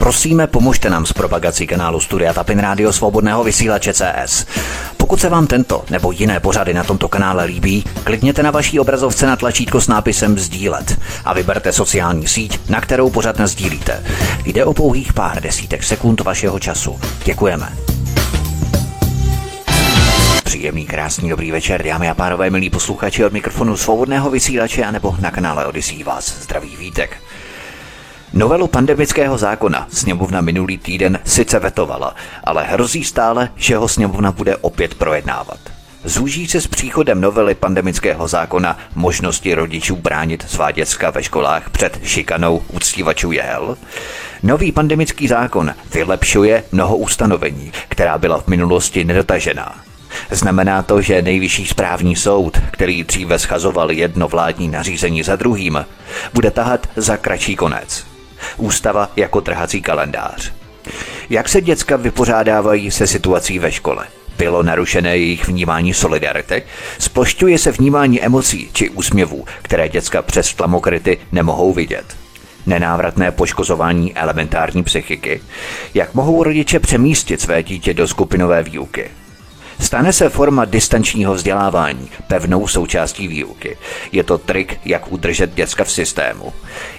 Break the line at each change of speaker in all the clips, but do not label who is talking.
Prosíme, pomožte nám s propagací kanálu Studia Tapin Rádio Svobodného vysílače CS. Pokud se vám tento nebo jiné pořady na tomto kanále líbí, klikněte na vaší obrazovce na tlačítko s nápisem Sdílet a vyberte sociální síť, na kterou pořad sdílíte. Jde o pouhých pár desítek sekund vašeho času. Děkujeme. Příjemný, krásný, dobrý večer, dámy a pánové, milí posluchači od mikrofonu svobodného vysílače anebo na kanále Odisí vás zdraví vítek. Novelu pandemického zákona sněmovna minulý týden sice vetovala, ale hrozí stále, že ho sněmovna bude opět projednávat. Zúží se s příchodem novely pandemického zákona možnosti rodičů bránit svá děcka ve školách před šikanou úctivačů jehel? Nový pandemický zákon vylepšuje mnoho ustanovení, která byla v minulosti nedotažená. Znamená to, že nejvyšší správní soud, který dříve schazoval jedno vládní nařízení za druhým, bude tahat za kratší konec. Ústava jako trhací kalendář. Jak se děcka vypořádávají se situací ve škole? Bylo narušené jejich vnímání solidarity? Splošťuje se vnímání emocí či úsměvů, které děcka přes tlamokryty nemohou vidět? nenávratné poškozování elementární psychiky? Jak mohou rodiče přemístit své dítě do skupinové výuky? Stane se forma distančního vzdělávání pevnou součástí výuky. Je to trik, jak udržet děcka v systému.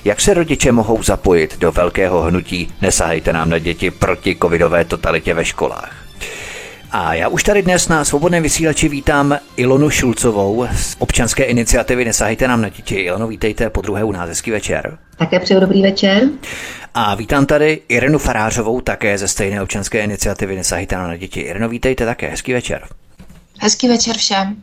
Jak se rodiče mohou zapojit do velkého hnutí Nesahejte nám na děti proti covidové totalitě ve školách? A já už tady dnes na svobodném vysílači vítám Ilonu Šulcovou z občanské iniciativy Nesahejte nám na děti. Ilono, vítejte po druhé u nás. Hezký večer.
Také přeju dobrý večer.
A vítám tady Irenu Farářovou, také ze stejné občanské iniciativy Nesahejte nám na děti. Ireno, vítejte také. Hezký večer.
Hezký večer všem.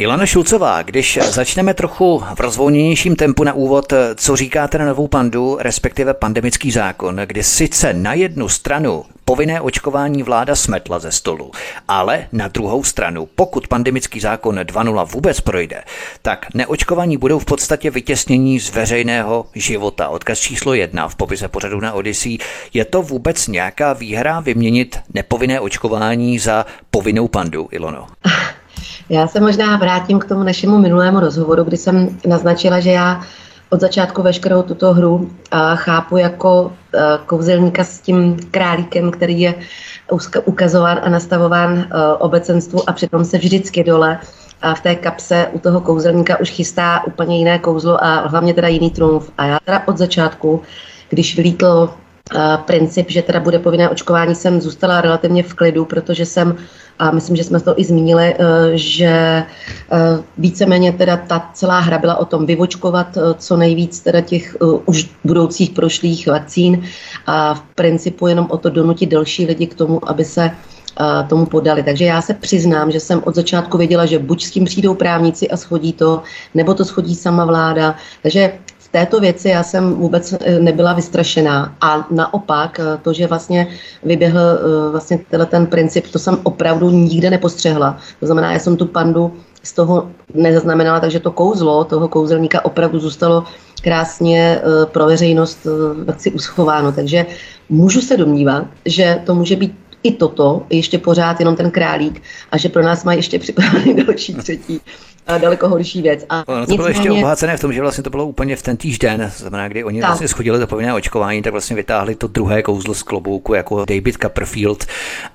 Ilona Šulcová, když začneme trochu v rozvolněnějším tempu na úvod, co říkáte na novou pandu, respektive pandemický zákon, kdy sice na jednu stranu povinné očkování vláda smetla ze stolu, ale na druhou stranu, pokud pandemický zákon 2.0 vůbec projde, tak neočkovaní budou v podstatě vytěsnění z veřejného života. Odkaz číslo jedna v popise pořadu na Odyssey. Je to vůbec nějaká výhra vyměnit nepovinné očkování za povinnou pandu, Ilono?
Já se možná vrátím k tomu našemu minulému rozhovoru, kdy jsem naznačila, že já od začátku veškerou tuto hru chápu jako kouzelníka s tím králíkem, který je ukazován a nastavován obecenstvu a přitom se vždycky dole a v té kapse u toho kouzelníka už chystá úplně jiné kouzlo a hlavně teda jiný trumf. A já teda od začátku, když vylítl princip, že teda bude povinné očkování, jsem zůstala relativně v klidu, protože jsem a myslím, že jsme to i zmínili, eh, že eh, víceméně teda ta celá hra byla o tom vyvočkovat eh, co nejvíc teda těch už budoucích prošlých vakcín a v principu jenom o to donutit další lidi k tomu, aby se tomu podali. Takže já se přiznám, že jsem od začátku věděla, že buď s tím přijdou právníci a schodí to, nebo to schodí sama vláda. Takže této věci já jsem vůbec eh, nebyla vystrašená a naopak eh, to, že vlastně vyběhl eh, vlastně ten princip, to jsem opravdu nikde nepostřehla. To znamená, já jsem tu pandu z toho nezaznamenala, takže to kouzlo toho kouzelníka opravdu zůstalo krásně pro veřejnost si uschováno. Takže můžu se domnívat, že to může být i toto, ještě pořád jenom ten králík a že pro nás mají ještě připravený další třetí daleko horší věc.
A no, to bylo ještě obohacené v tom, že vlastně to bylo úplně v ten týž den, znamená, kdy oni tak. vlastně schodili to povinné očkování, tak vlastně vytáhli to druhé kouzlo z klobouku jako David Copperfield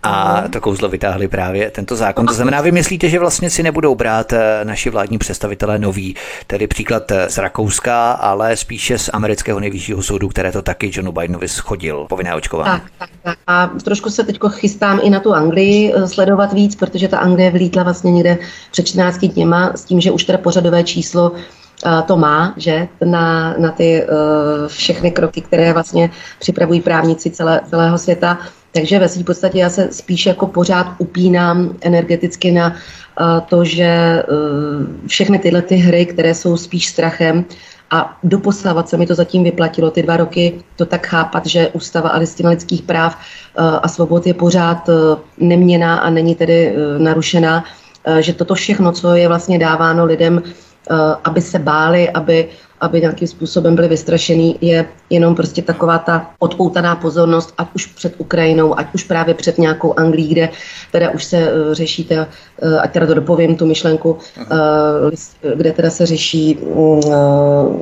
a uh-huh. to kouzlo vytáhli právě tento zákon. To znamená, vy myslíte, že vlastně si nebudou brát eh, naši vládní představitelé nový, tedy příklad eh, z Rakouska, ale spíše z amerického nejvyššího soudu, které to taky Johnu Bidenovi schodil povinné očkování.
Tak, tak, tak. A trošku se teď chystám i na tu Anglii eh, sledovat víc, protože ta Anglie vlítla vlastně někde před 14 dněma s tím, že už teda pořadové číslo to má, že na, na ty uh, všechny kroky, které vlastně připravují právníci celé, celého světa. Takže ve svým podstatě já se spíš jako pořád upínám energeticky na uh, to, že všechny tyhle ty hry, které jsou spíš strachem, a doposávat se mi to zatím vyplatilo, ty dva roky, to tak chápat, že ústava a listina lidských práv a svobod je pořád neměná a není tedy narušená, Eh, že toto všechno, co je vlastně dáváno lidem, eh, aby se báli, aby, aby nějakým způsobem byli vystrašený, je jenom prostě taková ta odpoutaná pozornost, ať už před Ukrajinou, ať už právě před nějakou Anglií, kde teda už se uh, řeší, teda, uh, ať teda to dopovím, tu myšlenku, uh, kde teda se řeší uh,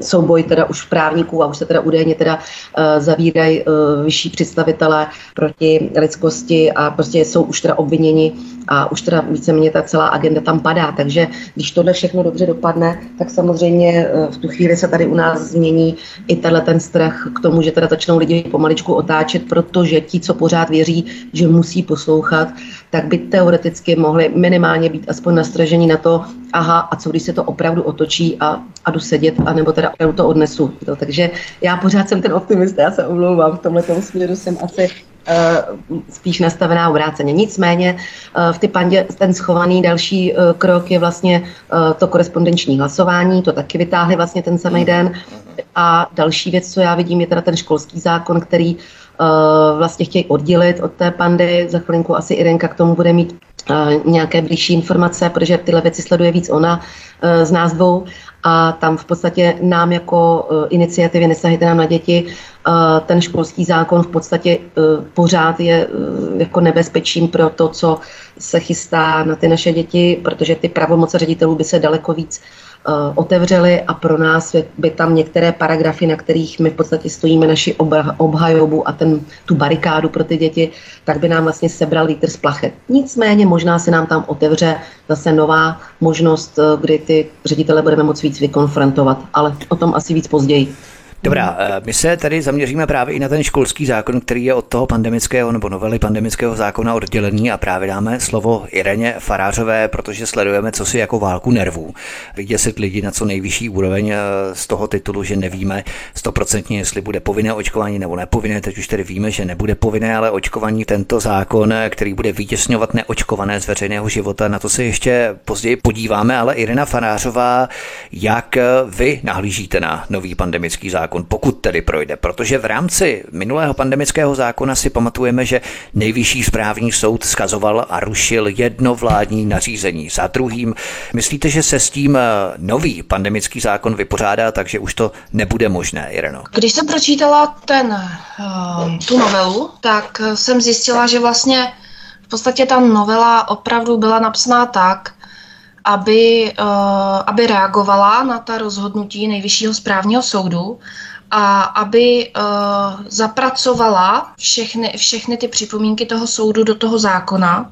souboj teda už právníků a už se teda údajně teda uh, zavírají uh, vyšší představitelé proti lidskosti a prostě jsou už teda obviněni a už teda víceméně ta celá agenda tam padá. Takže když tohle všechno dobře dopadne, tak samozřejmě eh, tu chvíli se tady u nás změní i tenhle ten strach k tomu, že teda začnou lidi pomaličku otáčet, protože ti, co pořád věří, že musí poslouchat, tak by teoreticky mohli minimálně být aspoň nastražení na to, aha, a co když se to opravdu otočí a, a jdu sedět, anebo teda opravdu to odnesu. To, takže já pořád jsem ten optimista, já se omlouvám, v tomhle směru jsem asi spíš nastavená obráceně. Nicméně eh, v ty pandě ten schovaný další eh, krok je vlastně to korespondenční hlasování, to taky vytáhli vlastně ten samý den. A další věc, co já vidím, je teda ten školský zákon, který vlastně chtějí oddělit od té pandy. Za chvilinku asi Irenka k tomu bude mít nějaké blížší informace, protože tyhle věci sleduje víc ona z nás dvou a tam v podstatě nám jako iniciativy Nesahejte nám na děti ten školský zákon v podstatě e, pořád je e, jako nebezpečím pro to, co se chystá na ty naše děti, protože ty pravomoce ředitelů by se daleko víc e, otevřely a pro nás by tam některé paragrafy, na kterých my v podstatě stojíme naši obhajobu a ten, tu barikádu pro ty děti, tak by nám vlastně sebral lítr z plachet. Nicméně možná se nám tam otevře zase nová možnost, kdy ty ředitele budeme moc víc vykonfrontovat, ale o tom asi víc později.
Dobrá, eh, my se tady zaměříme právě i na ten školský zákon, který je od toho pandemického nebo novely pandemického zákona oddělený a právě dáme slovo Ireně Farářové, protože sledujeme co si jako válku nervů. Vyděsit lidi na co nejvyšší úroveň eh, z toho titulu, že nevíme stoprocentně, jestli bude povinné očkování nebo nepovinné. Teď už tedy víme, že nebude povinné, ale očkování tento zákon, eh, který bude vytěsňovat neočkované z veřejného života. Na to se ještě později podíváme, ale Irena Farářová, jak vy nahlížíte na nový pandemický zákon? Zákon, pokud tedy projde, protože v rámci minulého pandemického zákona si pamatujeme, že nejvyšší správní soud skazoval a rušil jedno vládní nařízení za druhým. Myslíte, že se s tím eh, nový pandemický zákon vypořádá, takže už to nebude možné, Ireno?
Když jsem pročítala ten, eh, tu novelu, tak jsem zjistila, že vlastně v podstatě ta novela opravdu byla napsaná tak, aby, uh, aby reagovala na ta rozhodnutí Nejvyššího správního soudu a aby uh, zapracovala všechny, všechny ty připomínky toho soudu do toho zákona,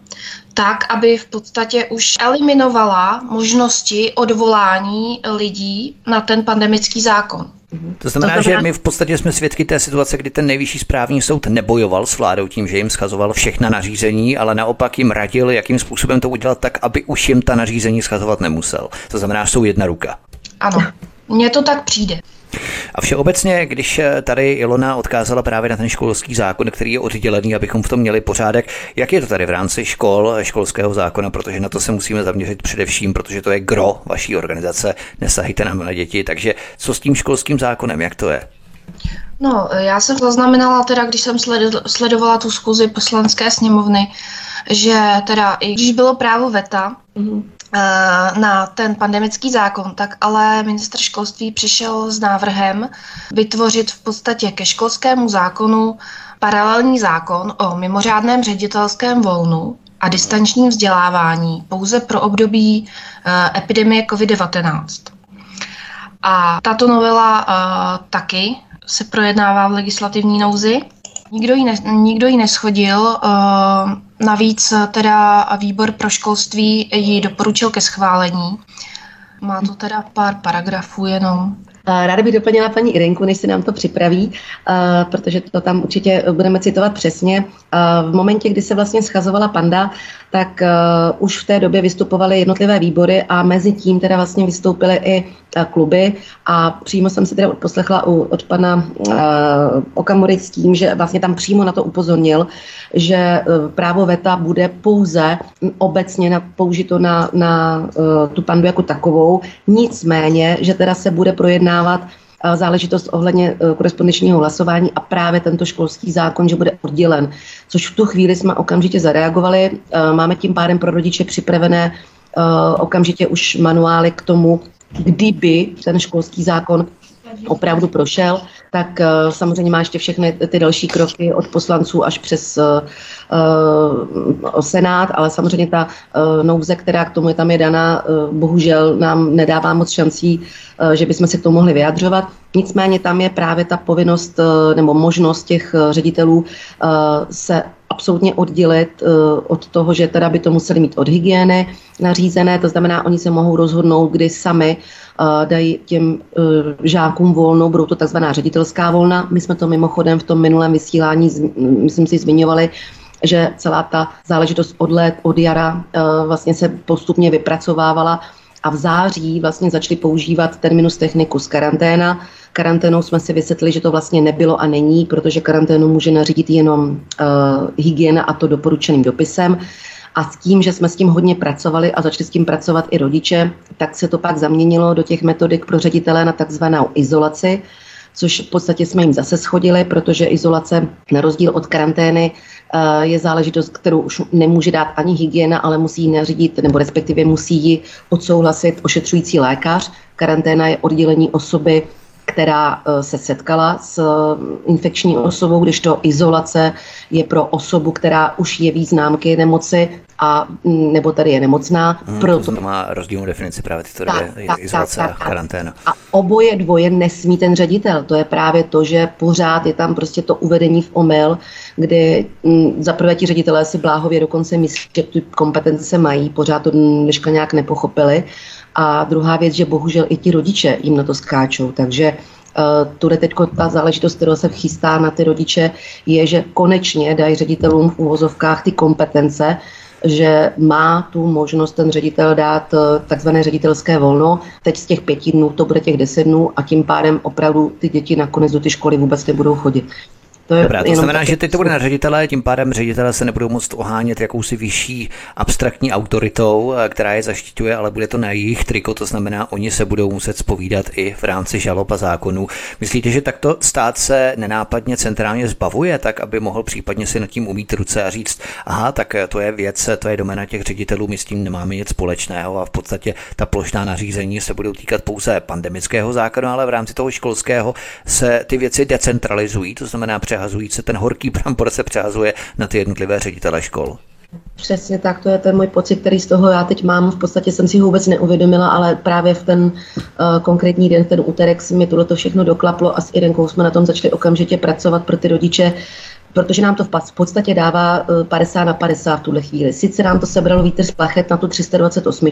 tak, aby v podstatě už eliminovala možnosti odvolání lidí na ten pandemický zákon.
To znamená, to znamená, že my v podstatě jsme svědky té situace, kdy ten nejvyšší správní soud nebojoval s vládou tím, že jim schazoval všechna nařízení, ale naopak jim radil, jakým způsobem to udělat tak, aby už jim ta nařízení schazovat nemusel. To znamená, jsou jedna ruka.
Ano, mně to tak přijde.
A všeobecně, když eh, tady Ilona odkázala právě na ten školský zákon, který je oddělený, abychom v tom měli pořádek, jak je to tady v rámci škol, školského zákona, protože na to se musíme zaměřit především, protože to je gro vaší organizace, nesahejte nám na děti, takže co s tím školským zákonem, jak to je?
No, já jsem zaznamenala teda, když jsem sledovala tu zkuzi poslanské sněmovny, že teda, i když bylo právo VETA, mm-hmm Eh, na ten pandemický zákon, tak ale minister školství přišel s návrhem vytvořit v podstatě ke školskému zákonu paralelní zákon o mimořádném ředitelském volnu a distančním vzdělávání pouze pro období uh, epidemie COVID-19. A tato novela uh, taky se projednává v legislativní nouzi. Nikdo ji, ne, nikdo ji neschodil. Navíc teda výbor pro školství ji doporučil ke schválení. Má to teda pár paragrafů jenom.
Ráda bych doplnila paní Irenku, než si nám to připraví, protože to tam určitě budeme citovat přesně. V momentě, kdy se vlastně schazovala panda, tak už v té době vystupovaly jednotlivé výbory a mezi tím teda vlastně vystoupily i kluby a přímo jsem si teda poslechla od pana Okamury s tím, že vlastně tam přímo na to upozornil, že právo VETA bude pouze obecně na, použito na, na tu pandu jako takovou, nicméně, že teda se bude projednávat projednávat eh, záležitost ohledně eh, korespondenčního hlasování a právě tento školský zákon, že bude oddělen. Což v tu chvíli jsme okamžitě zareagovali. Eh, máme tím pádem pro rodiče připravené okamžitě už manuály k tomu, kdyby ten školský zákon opravdu prošel, tak uh, samozřejmě má ještě všechny ty další kroky od poslanců až přes uh, Senát, ale samozřejmě ta uh, nouze, která k tomu je tam je daná, uh, bohužel nám nedává moc šancí, že bychom se k tomu mohli vyjadřovat. Nicméně tam je právě ta povinnost nebo možnost těch ředitelů se absolutně oddělit uh, od toho, že teda by to museli mít od hygieny nařízené, to znamená, oni se mohou rozhodnout, kdy sami uh, dají těm uh, žákům volnou, budou to takzvaná ředitelská volna. My jsme to mimochodem v tom minulém vysílání, myslím si, zmiňovali, že celá ta záležitost od let, od jara vlastně se postupně vypracovávala a v září vlastně začali používat terminus technicus karanténa. Karanténou jsme si vysvětlili, že to vlastně nebylo a není, protože karanténu může nařídit jenom uh, hygiena a to doporučeným dopisem. A s tím, že jsme s tím hodně pracovali a začali s tím pracovat i rodiče, tak se to pak zaměnilo do těch metodik pro ředitele na takzvanou izolaci, což v podstatě jsme jim zase schodili, protože izolace na rozdíl od karantény eh, je záležitost, kterou už nemůže dát ani hygiena, ale musí ji nařídit, nebo respektive musí ji odsouhlasit ošetřující lékař. Karanténa je oddělení osoby která eh, se setkala s eh, infekční osobou, když to izolace je pro osobu, která už jeví známky nemoci a mm, nebo tady je nemocná.
Hmm, proto... To má rozdílnou definici právě tyto tak, dvě, tak, izolace tak, tak, a karanténa.
A oboje dvoje nesmí ten ředitel. To je právě to, že pořád je tam prostě to uvedení v omyl, kdy mm, za prvé ti ředitelé si bláhově dokonce myslí, že tu kompetence mají, pořád to dneška nějak nepochopili. A druhá věc, že bohužel i ti rodiče jim na to skáčou, takže Uh, tuhle teď ta záležitost, kterou se chystá na ty rodiče, je, že konečně dají ředitelům v úvozovkách ty kompetence, že má tu možnost ten ředitel dát uh, takzvané ředitelské volno. Teď z těch pěti dnů to bude těch deset dnů a tím pádem opravdu ty děti nakonec do ty školy vůbec nebudou chodit.
To je Dobrá, to znamená, že teď to bude na ředitele, tím pádem ředitele se nebudou moct ohánět jakousi vyšší abstraktní autoritou, eh, která je zaštiťuje, ale bude to na jejich triko, to znamená, oni se budou muset spovídat i v rámci žalob a zákonů. Myslíte, že takto stát se nenápadně centrálně zbavuje, tak aby mohl případně si nad tím umít ruce a říct, aha, tak to je věc, to je domena těch ředitelů, my s tím nemáme nic společného a v podstatě ta plošná nařízení se budou týkat pouze pandemického zákona, ale v rámci toho školského se ty věci decentralizují, to znamená, přehazují se, ten horký brambor se přehazuje na ty jednotlivé ředitele škol.
Přesně tak, to je ten můj pocit, který z toho já teď mám. V podstatě jsem si ho vůbec neuvědomila, ale právě v ten uh, konkrétní den, ten úterek, si mi tohle všechno doklaplo a s Irenkou jsme na tom začali okamžitě pracovat pro ty rodiče, protože nám to v podstatě dává 50 eh, na 50 v tuhle chvíli. Sice nám to sebralo vítr z plachet na tu 328,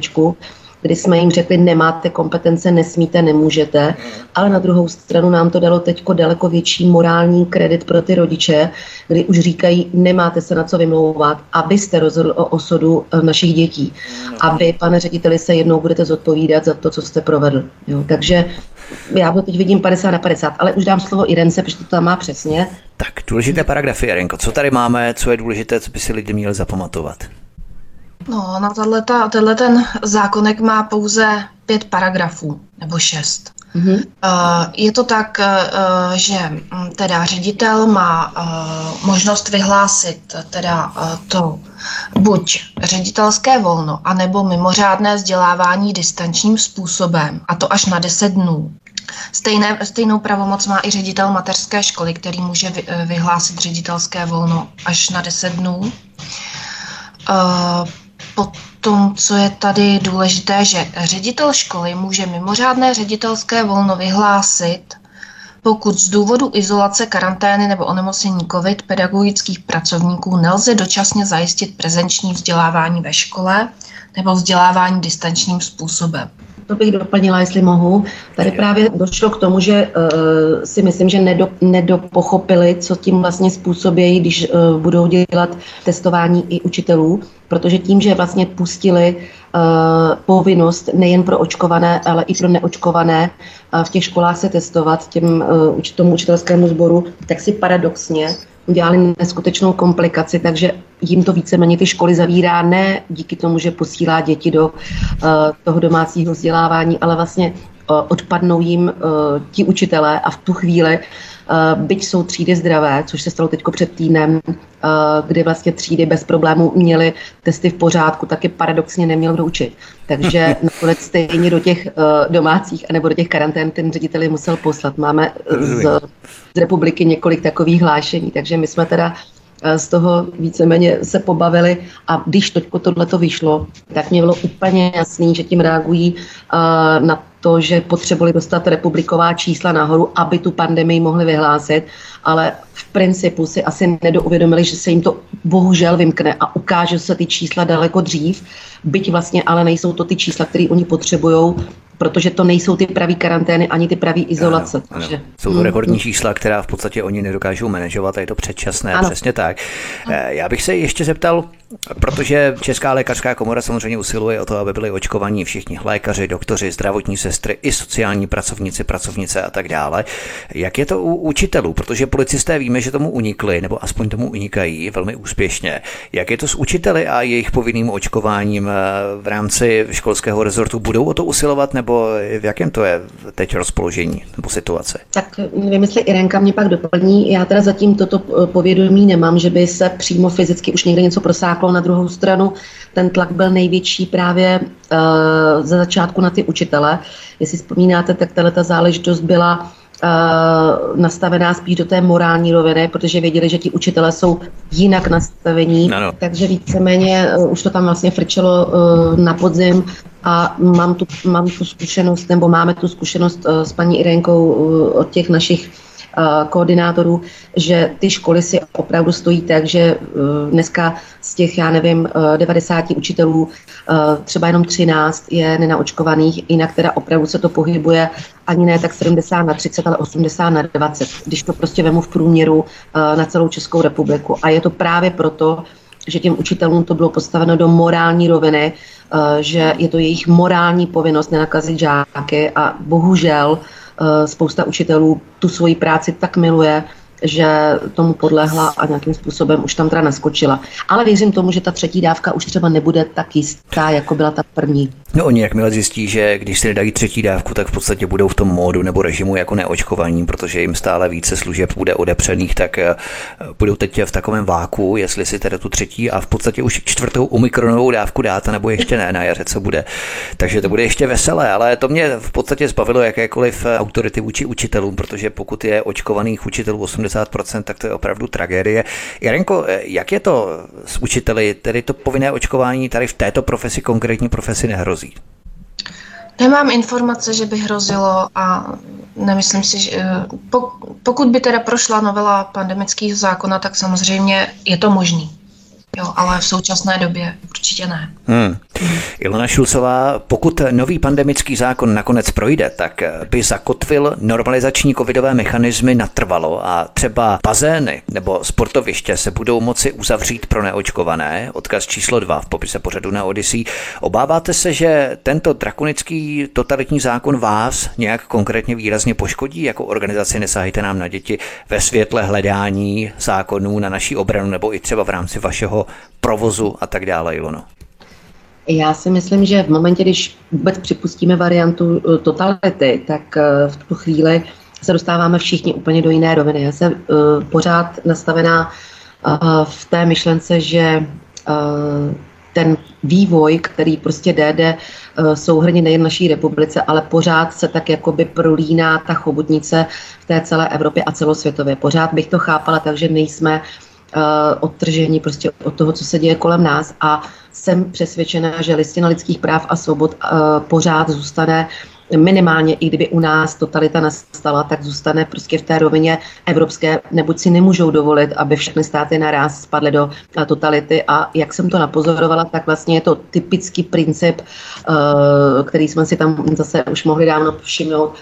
kdy jsme jim řekli, nemáte kompetence, nesmíte, nemůžete, ale na druhou stranu nám to dalo teď daleko větší morální kredit pro ty rodiče, kdy už říkají, nemáte se na co vymlouvat, abyste rozhodl o osudu eh, našich dětí. A vy, pane řediteli, se jednou budete zodpovídat za to, co jste provedl. Jo, takže já to teď vidím 50 na 50, ale už dám slovo Irence, protože to tam má přesně.
Tak, důležité paragrafy, Irenko. Co tady máme, co je důležité, co by si lidi měli zapamatovat?
No, na tato, tenhle ten zákonek má pouze pět paragrafů, nebo šest. Mm-hmm. Uh, je to tak, uh, že mm, teda ředitel má uh, možnost vyhlásit teda to buď ředitelské volno, anebo mimořádné vzdělávání distančním způsobem, a to až na 10 dnů. Stejné, stejnou pravomoc má i ředitel mateřské školy, který může vy, vyhlásit ředitelské volno až na 10 dnů. Uh, Potom, co je tady důležité, že ředitel školy může mimořádné ředitelské volno vyhlásit, pokud z důvodu izolace, karantény nebo onemocnění COVID pedagogických pracovníků nelze dočasně zajistit prezenční vzdělávání ve škole nebo vzdělávání distančním způsobem.
To bych doplnila, jestli mohu. Tady právě došlo k tomu, že uh, si myslím, že nedo, nedopochopili, co tím vlastně způsobí, když uh, budou dělat testování i učitelů, protože tím, že vlastně pustili uh, povinnost nejen pro očkované, ale i pro neočkované uh, v těch školách se testovat těm, uh, tomu učitelskému sboru, tak si paradoxně udělali neskutečnou komplikaci, takže jim to víceméně ty školy zavírá ne díky tomu, že posílá děti do uh, toho domácího vzdělávání, ale vlastně uh, odpadnou jim uh, ti učitelé a v tu chvíli byť jsou třídy zdravé, což se stalo teď před týdnem, kdy vlastně třídy bez problémů měly testy v pořádku, taky paradoxně neměl kdo učit. Takže nakonec stejně do těch domácích anebo do těch karantén ten ředitel musel poslat. Máme z, z republiky několik takových hlášení, takže my jsme teda z toho víceméně se pobavili a když toďko tohle to vyšlo, tak mě bylo úplně jasný, že tím reagují na to, že potřebovali dostat republiková čísla nahoru, aby tu pandemii mohli vyhlásit, ale v principu si asi nedouvědomili, že se jim to bohužel vymkne a ukáže se ty čísla daleko dřív, byť vlastně ale nejsou to ty čísla, které oni potřebují protože to nejsou ty pravý karantény ani ty pravý izolace. Ano,
takže... ano. Jsou to hmm. rekordní čísla, která v podstatě oni nedokážou manažovat a je to předčasné, ano. přesně tak. Eh, já bych se ještě zeptal, protože Česká lékařská komora samozřejmě usiluje o to, aby byli očkovaní všichni lékaři, doktoři, zdravotní sestry i sociální pracovníci, pracovnice a tak dále. Jak je to u učitelů? Protože policisté víme, že tomu unikli, nebo aspoň tomu unikají velmi úspěšně. Jak je to s učiteli a jejich povinným očkováním eh, v rámci školského rezortu? Budou o to usilovat, nebo v jakém to je teď rozpoložení nebo situace?
Tak nevím, jestli Irenka mě pak doplní. Já teda zatím toto povědomí nemám, že by se přímo fyzicky už někde něco prosáklo Na druhou stranu ten tlak byl největší právě uh, za začátku na ty učitele. Jestli vzpomínáte, tak tato záležitost byla Uh, nastavená spíš do té morální roviny, protože věděli, že ti učitelé jsou jinak nastavení, ano. takže víceméně uh, už to tam vlastně frčelo uh, na podzim a mám tu, mám tu zkušenost, nebo máme tu zkušenost s paní Irenkou od těch našich koordinátorů, že ty školy si opravdu stojí tak, že eh, dneska z těch, já nevím, 90 eh, učitelů třeba jenom 13 je nenaočkovaných, jinak teda opravdu se to pohybuje ani ne tak 70 na 30, ale 80 na 20, když to prostě vemu v průměru na celou Českou republiku. A je to právě proto, že těm učitelům to bylo postaveno do morální roviny, že je to jejich morální povinnost nenakazit žáky a bohužel Eh, spousta učitelů tu svoji práci tak miluje, že tomu podlehla a nějakým způsobem už tam teda naskočila. Ale věřím tomu, že ta třetí dávka už třeba nebude tak jistá, jako byla ta první.
No oni jakmile zjistí, že když si nedají třetí dávku, tak v podstatě budou v tom módu nebo režimu jako neočkovaní, protože jim stále více služeb bude odepřených, tak eh, budou teď v takovém váku, jestli si teda tu třetí a v podstatě už čtvrtou umikronovou dávku dáte, nebo ještě ne na jaře, co bude. Takže to bude ještě veselé, ale to mě v podstatě zbavilo jakékoliv eh, autority vůči učitelům, protože pokud je očkovaných učitelů 80%, tak to je opravdu tragédie. Jarenko, eh, jak je to s učiteli, tedy to povinné očkování tady v této profesi, konkrétní profesi nehrozí? Hrozí?
Nemám informace, že by hrozilo a nemyslím si, že eh, pokud by teda prošla novela pandemického zákona, tak samozřejmě je to možný. Jo, ale v současné době určitě ne. Hmm.
Ilona Šulcová, pokud nový pandemický zákon nakonec projde, tak by zakotvil normalizační covidové mechanismy natrvalo a třeba bazény nebo sportoviště se budou moci uzavřít pro neočkované. Odkaz číslo dva v popise pořadu na Odyssey. Obáváte se, že tento drakonický totalitní zákon vás nějak konkrétně výrazně poškodí jako organizaci Nesahejte nám na děti ve světle hledání zákonů na naší obranu nebo i třeba v rámci vašeho provozu a tak dále, Ilono?
Já si myslím, že v momentě, když vůbec připustíme variantu eh, totality, tak eh, v tu chvíli se dostáváme všichni úplně do jiné roviny. Já jsem uh, pořád nastavená v té myšlence, že ten vývoj, který prostě jde, jde uh, souhrně nejen naší republice, ale pořád se tak jakoby prolíná ta chobotnice v té celé Evropě a celosvětově. Pořád bych to chápala tak, že nejsme uh, odtržení prostě od toho, co se děje kolem nás. A jsem přesvědčená, že listina lidských práv a svobod uh, pořád zůstane minimálně, i kdyby u nás totalita nastala, tak zůstane prostě v té rovině evropské, neboť si nemůžou dovolit, aby všechny státy naraz spadly do eh, totality. A jak jsem to napozorovala, tak vlastně je to typický princip, který jsme si tam zase už mohli dávno všimnout,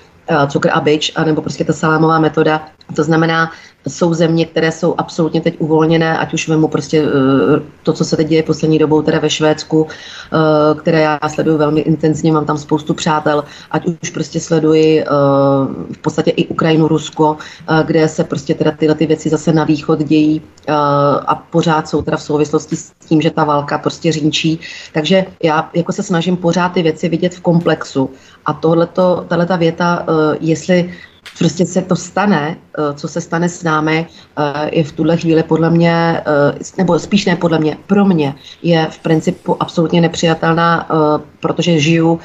cukr a byč, nebo prostě ta salámová metoda. To znamená, jsou země, které jsou absolutně teď uvolněné, ať už vemu prostě eh, to, co se teď děje poslední dobou teda ve Švédsku, eh, které já sleduju velmi intenzivně, mám tam spoustu přátel, ať už prostě sleduji eh, v podstatě i Ukrajinu, Rusko, kde se prostě teda tyhle ty věci zase na východ dějí a pořád jsou teda v souvislosti s tím, že ta válka prostě řínčí. Takže já jako se snažím pořád ty věci vidět v komplexu. A tohleto, tahle ta věta, jestli prostě se to stane, eh, co se stane s námi, eh, je v tuhle chvíli podle mě, eh, nebo spíš ne podle mě, pro mě je v principu absolutně nepřijatelná, protože žiju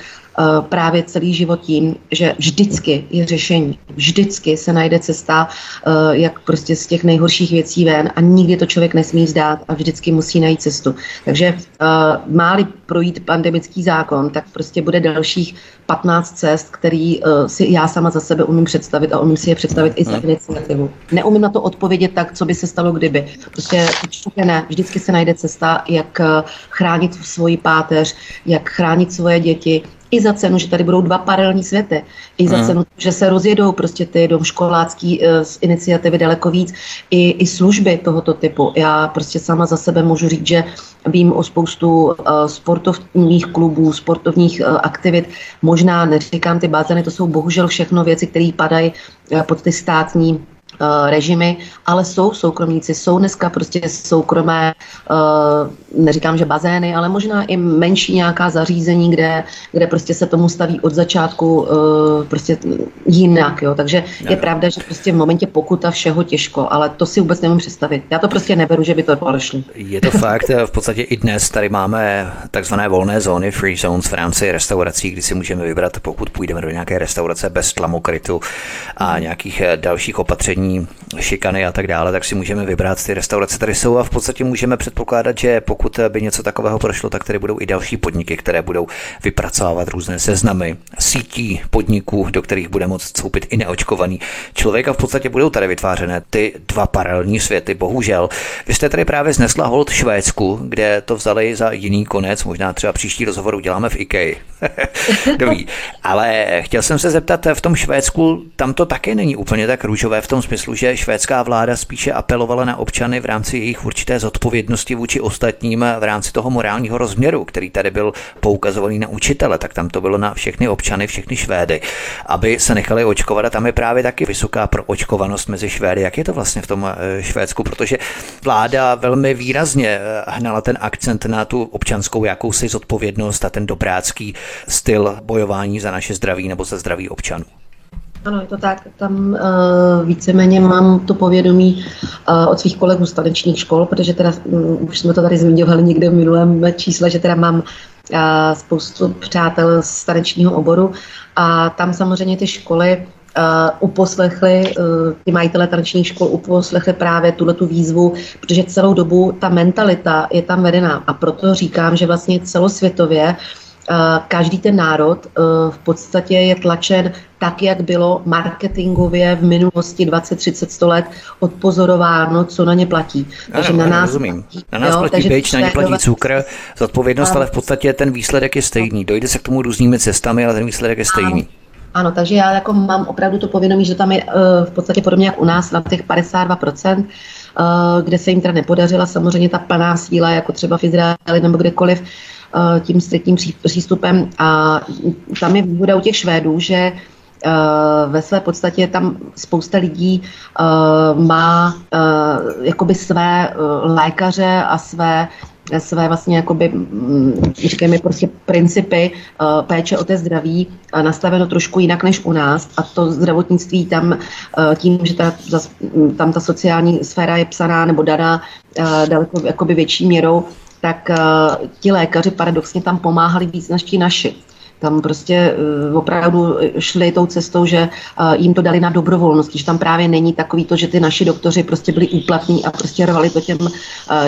právě celý život tím, že vždycky je řešení, vždycky se najde cesta, eh, jak prostě z těch nejhorších věcí ven a nikdy to člověk nesmí zdát a vždycky musí najít cestu. Takže eh, má-li projít pandemický zákon, tak prostě bude dalších 15 cest, který si já sama za sebe umím představit a umím si je představit i za hmm. iniciativu. Neumím na to odpovědět tak, co by se stalo kdyby. Prostě určitě ne. Vždycky se najde cesta, jak chránit svoji páteř, jak chránit svoje děti, i za cenu, že tady budou dva paralelní světy, i za mm. cenu, že se rozjedou prostě ty domškolácký uh, z iniciativy daleko víc, i, i služby tohoto typu. Já prostě sama za sebe můžu říct, že vím o spoustu uh, sportovních klubů, sportovních uh, aktivit, možná neříkám ty bazény, to jsou bohužel všechno věci, které padají pod ty státní Eh, režimy, ale jsou soukromníci, jsou dneska prostě soukromé, uh, neříkám, že bazény, ale možná i menší nějaká zařízení, kde, kde prostě se tomu staví od začátku uh, prostě jinak, jo. Takže je pravda, že prostě v momentě pokuta všeho těžko, ale to si vůbec nemůžu představit. Já to prostě neberu, že by to prošlo.
Je to fakt, v podstatě i dnes tady máme takzvané volné zóny, free zones v rámci restaurací, kdy si můžeme vybrat, pokud půjdeme do nějaké restaurace bez tlamokrytu a nějakých dalších opatření sociální šikany a tak dále, tak si můžeme vybrat. Ty restaurace tady jsou a v podstatě můžeme předpokládat, že pokud by něco takového prošlo, tak tady budou i další podniky, které budou vypracovávat různé seznamy sítí podniků, do kterých bude moct vstoupit i neočkovaný člověk a v podstatě budou tady vytvářené ty dva paralelní světy. Bohužel, vy jste tady právě znesla hold Švédsku, kde to vzali za jiný konec, možná třeba příští rozhovor uděláme v IKEA. Dobrý. Ale chtěl jsem se zeptat, v tom Švédsku tam to také není úplně tak růžové v tom smyslu, že švédská vláda spíše apelovala na občany v rámci jejich určité zodpovědnosti vůči ostatním v rámci toho morálního rozměru, který tady byl poukazovaný na učitele, tak tam to bylo na všechny občany, všechny Švédy, aby se nechali očkovat a tam je právě taky vysoká proočkovanost mezi Švédy. Jak je to vlastně v tom eh, Švédsku? Protože vláda velmi výrazně eh, hnala ten akcent na tu občanskou jakousi zodpovědnost a ten dobrácký styl bojování za naše zdraví nebo za zdraví občanů.
Ano, je to tak. Tam uh, víceméně mám to povědomí uh, od svých kolegů z tanečních škol, protože teda um, už jsme to tady zmiňovali někde v minulém čísle, že teda mám uh, spoustu přátel z tanečního oboru a tam samozřejmě ty školy uh, uposlechli, uh, ty majitele tanečních škol uposlechli právě tuhle tu výzvu, protože celou dobu ta mentalita je tam vedená a proto říkám, že vlastně celosvětově uh, každý ten národ eh, v podstatě je tlačen tak, jak bylo marketingově v minulosti 20, 30, 100 let odpozorováno, co na ně platí.
Takže ano, na nás rozumím. Platí, na nás jo, platí byč, na ně platí cukr, zodpovědnost, ale v podstatě ten výsledek je stejný. Dojde se k tomu různými cestami, ale ten výsledek je stejný.
Ano. Ano, takže já jako mám opravdu to povědomí, že tam je uh, v podstatě podobně jak u nás na těch 52%, uh, kde se jim teda nepodařila samozřejmě ta plná síla, jako třeba v Izraeli nebo kdekoliv, Eh, tím striktním přístupem. A tam je výhoda u těch Švédů, že eh, ve své podstatě tam spousta lidí eh, má jakoby své lékaře a své své vlastně jakoby, mm, říkejme prostě principy péče o té zdraví nastaveno trošku jinak než u nás a to zdravotnictví tam tím, že ta, tam ta sociální sféra je psaná nebo daná daleko jakoby větší měrou, tak uh, ti lékaři paradoxně tam pomáhali víc než ti naši. Tam prostě uh, opravdu šli tou cestou, že uh, jim to dali na dobrovolnosti, že tam právě není takový to, že ty naši doktoři prostě byli úplatní a prostě rvali to těm uh,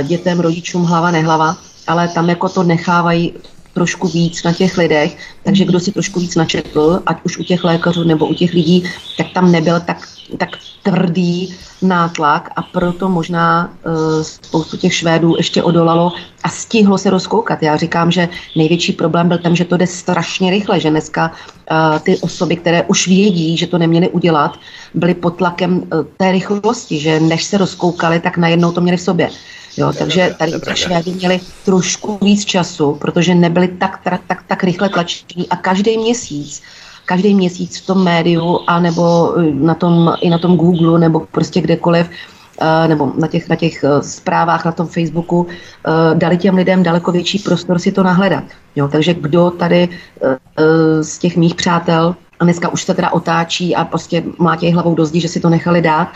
dětem, rodičům hlava nehlava, ale tam jako to nechávají trošku víc na těch lidech, takže kdo si trošku víc načetl, ať už u těch lékařů nebo u těch lidí, tak tam nebyl tak, tak tvrdý nátlak a proto možná uh, spoustu těch Švédů ještě odolalo a stihlo se rozkoukat. Já říkám, že největší problém byl tam, že to jde strašně rychle, že dneska uh, ty osoby, které už vědí, že to neměly udělat, byly pod tlakem uh, té rychlosti, že než se rozkoukali, tak najednou to měli v sobě. Jo, takže tady ty Švédy měli trošku víc času, protože nebyli tak, tak, tak, tak rychle tlačení a každý měsíc každý měsíc v tom médiu a nebo eh, na tom, i na tom Google nebo prostě kdekoliv eh, nebo na těch, na těch eh, zprávách na tom Facebooku dali těm lidem daleko větší prostor si to nahledat. Jo, takže kdo tady z těch mých přátel a dneska už se teda otáčí a prostě mlátí hlavou do zdi, že si to nechali dát,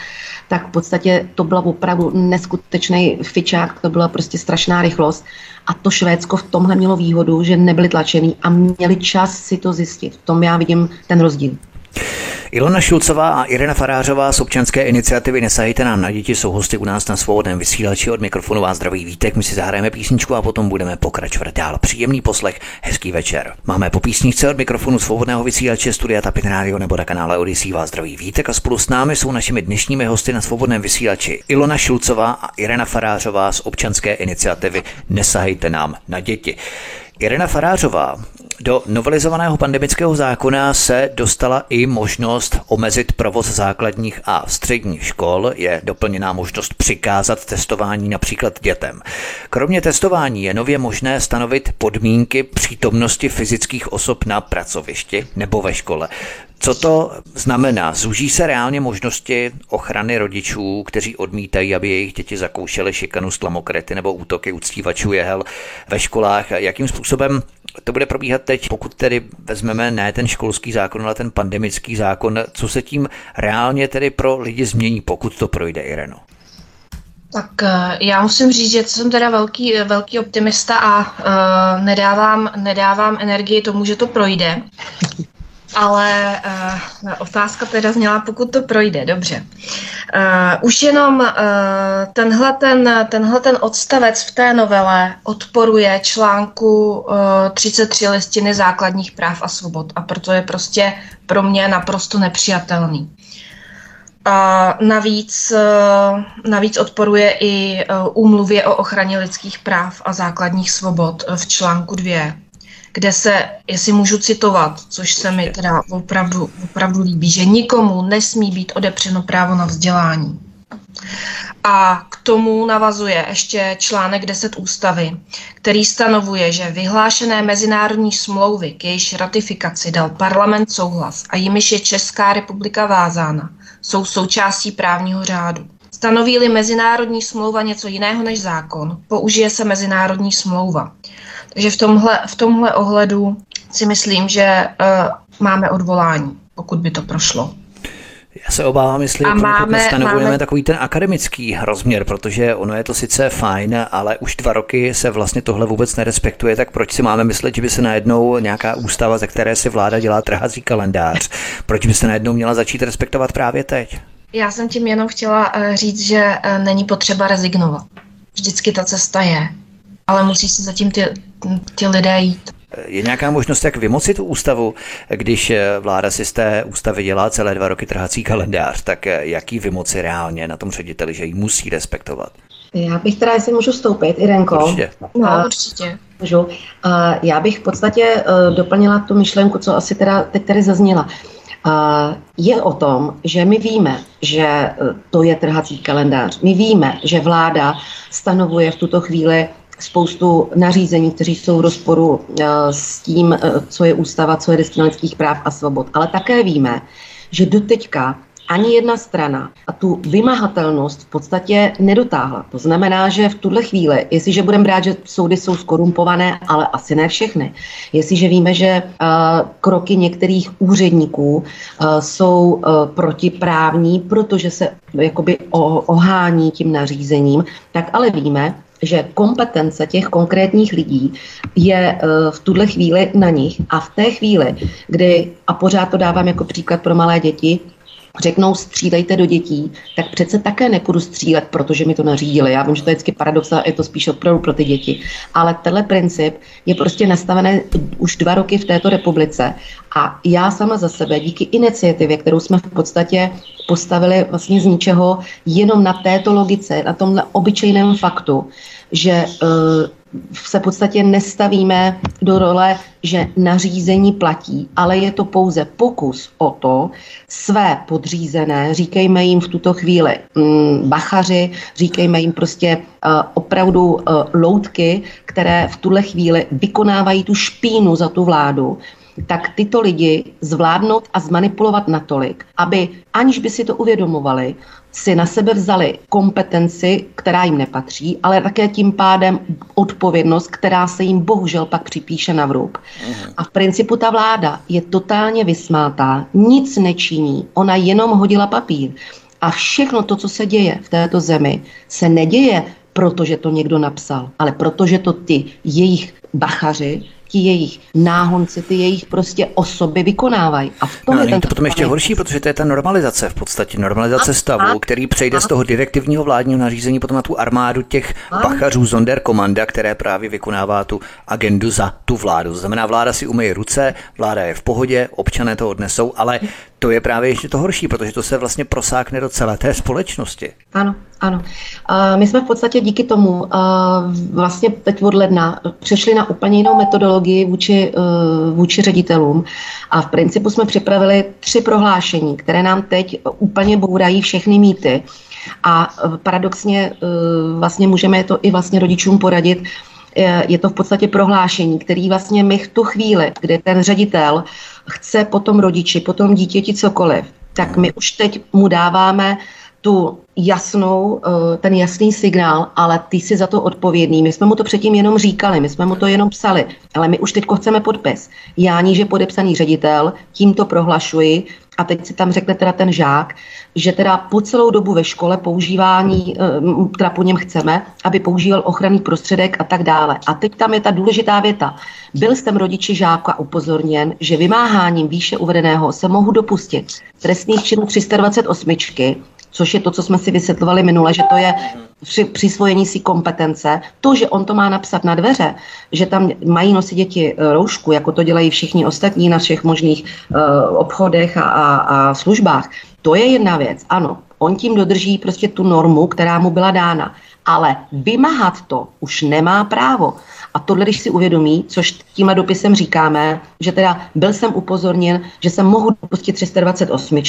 tak v podstatě to byla opravdu neskutečný fičák, to byla prostě strašná rychlost. A to Švédsko v tomhle mělo výhodu, že nebyli tlačený a měli čas si to zjistit. V tom já vidím ten rozdíl.
Ilona Šulcová a Irena Farářová z občanské iniciativy Nesahejte nám na děti jsou hosty u nás na svobodném vysílači od mikrofonu vás zdraví vítek. My si zahrajeme písničku a potom budeme pokračovat dál. Příjemný poslech, hezký večer. Máme po písničce od mikrofonu svobodného vysílače Studia Tapin Radio nebo na kanále Odisí vás zdraví vítek a spolu s námi jsou našimi dnešními hosty na svobodném vysílači Ilona Šulcová a Irena Farářová z občanské iniciativy Nesahejte nám na děti. Irena Farářová do novelizovaného pandemického zákona se dostala i možnost omezit provoz základních a středních škol. Je doplněná možnost přikázat testování například dětem. Kromě testování je nově možné stanovit podmínky přítomnosti fyzických osob na pracovišti nebo ve škole. Co to znamená? Zúží se reálně možnosti ochrany rodičů, kteří odmítají, aby jejich děti zakoušely šikanu slamokrety nebo útoky uctívačů jehel ve školách? Jakým způsobem to bude probíhat teď, pokud tedy vezmeme ne ten školský zákon, ale ten pandemický zákon, co se tím reálně tedy pro lidi změní, pokud to projde, Ireno?
Tak eh, já musím říct, že jsem teda velký, velký optimista a uh, nedávám, nedávám energii tomu, že to projde. Ale uh, otázka teda zněla, pokud to projde, dobře. Uh, už jenom uh, tenhle, ten, tenhle ten odstavec v té novele odporuje článku uh, 33 listiny základních práv a svobod a proto je prostě pro mě naprosto nepřijatelný. A navíc, navíc odporuje i úmluvě o ochraně lidských práv a základních svobod v článku 2, kde se, jestli můžu citovat, což se mi teda opravdu, opravdu líbí, že nikomu nesmí být odepřeno právo na vzdělání. A k tomu navazuje ještě článek 10 ústavy, který stanovuje, že vyhlášené mezinárodní smlouvy, k jejíž ratifikaci dal parlament souhlas a jimiž je Česká republika vázána, jsou součástí právního řádu. Stanoví-li mezinárodní smlouva něco jiného než zákon, použije se mezinárodní smlouva. Takže v tomhle, v tomhle ohledu si myslím, že uh, máme odvolání, pokud by to prošlo.
Já se obávám, jestli a máme, stanovujeme máme... takový ten akademický rozměr, protože ono je to sice fajn, ale už dva roky se vlastně tohle vůbec nerespektuje, tak proč si máme myslet, že by se najednou nějaká ústava, ze které si vláda dělá trhací kalendář, proč by se najednou měla začít respektovat právě teď?
Já jsem tím jenom chtěla eh, říct, že eh, není potřeba rezignovat. Vždycky ta cesta je, ale musí se zatím ty, ty lidé jít.
Je nějaká možnost, jak vymoci tu ústavu, když eh, vláda si z té ústavy dělá celé dva roky trhací kalendář, tak jaký vymoci reálně na tom řediteli, že ji musí respektovat?
Já bych teda, jestli můžu vstoupit, Irenko.
Určitě. No, určitě.
Můžu. Já bych v podstatě doplnila tu myšlenku, co asi teda teď tady zazněla je o tom, že my víme, že to je trhací kalendář. My víme, že vláda stanovuje v tuto chvíli spoustu nařízení, kteří jsou v rozporu e, s tím, e, co je ústava, co je listina lidských práv a svobod. Ale také víme, že doteďka ani jedna strana a tu vymahatelnost v podstatě nedotáhla. To znamená, že v tuhle chvíli, jestliže budeme brát, že soudy jsou skorumpované, ale asi ne všechny, jestliže víme, že uh, kroky některých úředníků uh, jsou uh, protiprávní, protože se jakoby ohání tím nařízením, tak ale víme, že kompetence těch konkrétních lidí je v tuhle chvíli na nich. A v té chvíli, kdy, a pořád to dávám jako příklad pro malé děti, řeknou střílejte do dětí, tak přece také nepůjdu střílet, protože mi to nařídili. Já vím, že to je vždycky paradox a je to spíš opravdu pro ty děti. Ale tenhle princip je prostě nastavený už dva roky v této republice a já sama za sebe díky iniciativě, kterou jsme v podstatě postavili vlastně z ničeho, jenom na této logice, na tomhle obyčejném faktu, že uh, se v podstatě nestavíme do role, že nařízení platí, ale je to pouze pokus o to své podřízené, říkejme jim v tuto chvíli mm, bachaři, říkejme jim prostě uh, opravdu uh, loutky, které v tuhle chvíli vykonávají tu špínu za tu vládu, tak tyto lidi zvládnout a zmanipulovat natolik, aby aniž by si to uvědomovali, si na sebe vzali kompetenci, která jim nepatří, ale také tím pádem odpovědnost, která se jim bohužel pak připíše na vrub. Mhm. A v principu ta vláda je totálně vysmátá, nic nečiní, ona jenom hodila papír. A všechno to, co se děje v této zemi, se neděje, protože to někdo napsal, ale protože to ty jejich bachaři ti jejich náhonci, ty jejich prostě osoby vykonávají.
A v tom no, je to potom ještě horší, protože to je ta normalizace v podstatě, normalizace a, stavu, a, který přejde a, z toho direktivního vládního nařízení potom na tu armádu těch a, bachařů Sonderkomanda, které právě vykonává tu agendu za tu vládu. To znamená, vláda si umyje ruce, vláda je v pohodě, občané to odnesou, ale to je právě ještě to horší, protože to se vlastně prosákne do celé té společnosti.
Ano, ano. My jsme v podstatě díky tomu vlastně teď od ledna přešli na úplně jinou metodologii vůči, uh, vůči ředitelům a v principu jsme připravili tři prohlášení, které nám teď úplně bourají všechny mýty a paradoxně vlastně můžeme to i vlastně rodičům poradit, je to v podstatě prohlášení, který vlastně my v tu chvíli, kdy ten ředitel chce potom rodiči, potom dítěti cokoliv, tak my už teď mu dáváme tu jasnou, eh, ten jasný signál, ale ty jsi za to odpovědný. My jsme mu to předtím jenom říkali, my jsme mu to jenom psali, ale my už teď chceme podpis. Já níže podepsaný ředitel, tímto prohlašuji, a teď si tam řekne teda ten žák, že teda po celou dobu ve škole používání, eh, teda po něm chceme, aby používal ochranný prostředek a tak dále. A teď tam je ta důležitá věta. Byl jsem rodiči žáka upozorněn, že vymáháním výše uvedeného se mohu dopustit trestných činů 328 což je to, co jsme si vysvětlovali minule, že to je při, přisvojení si kompetence. To, že on to má napsat na dveře, že tam mají nosit děti eh, roušku, jako to dělají všichni ostatní na všech možných uh, obchodech a, a, a službách, to je jedna věc. Ano, on tím dodrží prostě tu normu, která mu byla dána. Ale vymáhat to už nemá právo. A tohle, když si uvědomí, což tímhle dopisem říkáme, že teda byl jsem upozorněn, že jsem mohu dopustit 328,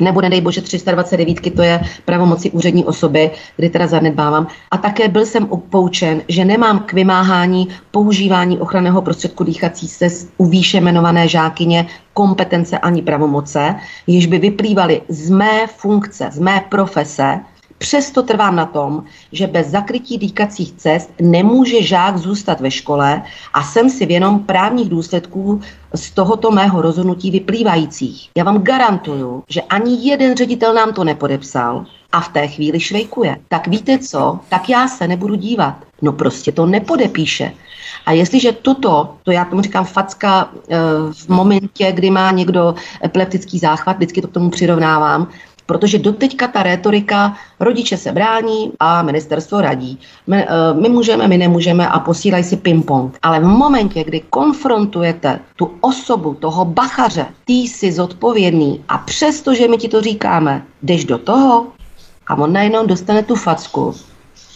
nebo nedej bože 329, to je pravomoci úřední osoby, kdy teda zanedbávám. A také byl jsem upoučen, že nemám k vymáhání používání ochranného prostředku dýchací se u výše jmenované žákyně kompetence ani pravomoce, již by vyplývaly z mé funkce, z mé profese, Přesto trvám na tom, že bez zakrytí dýkacích cest nemůže žák zůstat ve škole a jsem si vědom právních důsledků z tohoto mého rozhodnutí vyplývajících. Já vám garantuju, že ani jeden ředitel nám to nepodepsal a v té chvíli švejkuje. Tak víte co? Tak já se nebudu dívat. No prostě to nepodepíše. A jestliže toto, to já tomu říkám facka eh, v momentě, kdy má někdo epileptický záchvat, vždycky to k tomu přirovnávám, Protože doteďka ta rétorika, rodiče se brání a ministerstvo radí. My, eh, my můžeme, my nemůžeme a posílají si ping-pong. Ale v momentě, kdy konfrontujete tu osobu, toho bachaře, ty jsi zodpovědný a přesto, že my ti to říkáme, jdeš do toho a on najednou dostane tu facku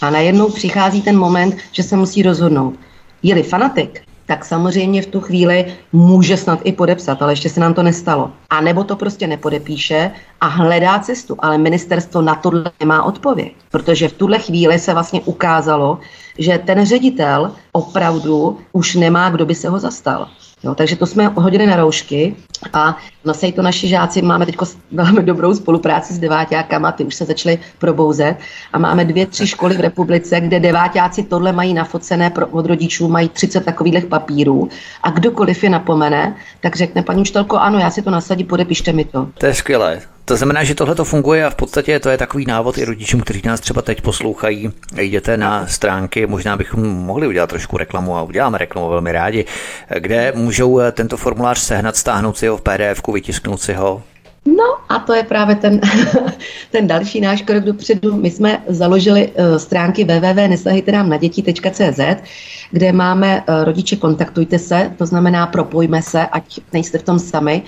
a najednou přichází ten moment, že se musí rozhodnout. Je-li fanatik, tak samozřejmě v tu chvíli může snad i podepsat, ale ještě se nám to nestalo. A nebo to prostě nepodepíše a hledá cestu, ale ministerstvo na tohle nemá odpověď, protože v tuhle chvíli se vlastně ukázalo, že ten ředitel opravdu už nemá, kdo by se ho zastal. Jo, takže to jsme hodili na roušky a nosí to naši žáci. Máme teď velmi dobrou spolupráci s deváťákama, ty už se začaly probouzet a máme dvě, tři školy v republice, kde deváťáci tohle mají nafocené pro, od rodičů, mají 30 takových papírů a kdokoliv je napomene, tak řekne paní učitelko, ano, já si to nasadím, podepište mi to.
To je skvělé. To znamená, že tohle to funguje a v podstatě to je takový návod i rodičům, kteří nás třeba teď poslouchají. Jděte na stránky, možná bychom mohli udělat trošku reklamu a uděláme reklamu velmi rádi, kde můžou tento formulář sehnat, stáhnout si ho v PDF, vytisknout si ho,
No a to je právě ten, ten další náš krok dopředu. My jsme založili uh, stránky www.nesahejte nám na děti.cz, kde máme uh, rodiče kontaktujte se, to znamená propojme se, ať nejste v tom sami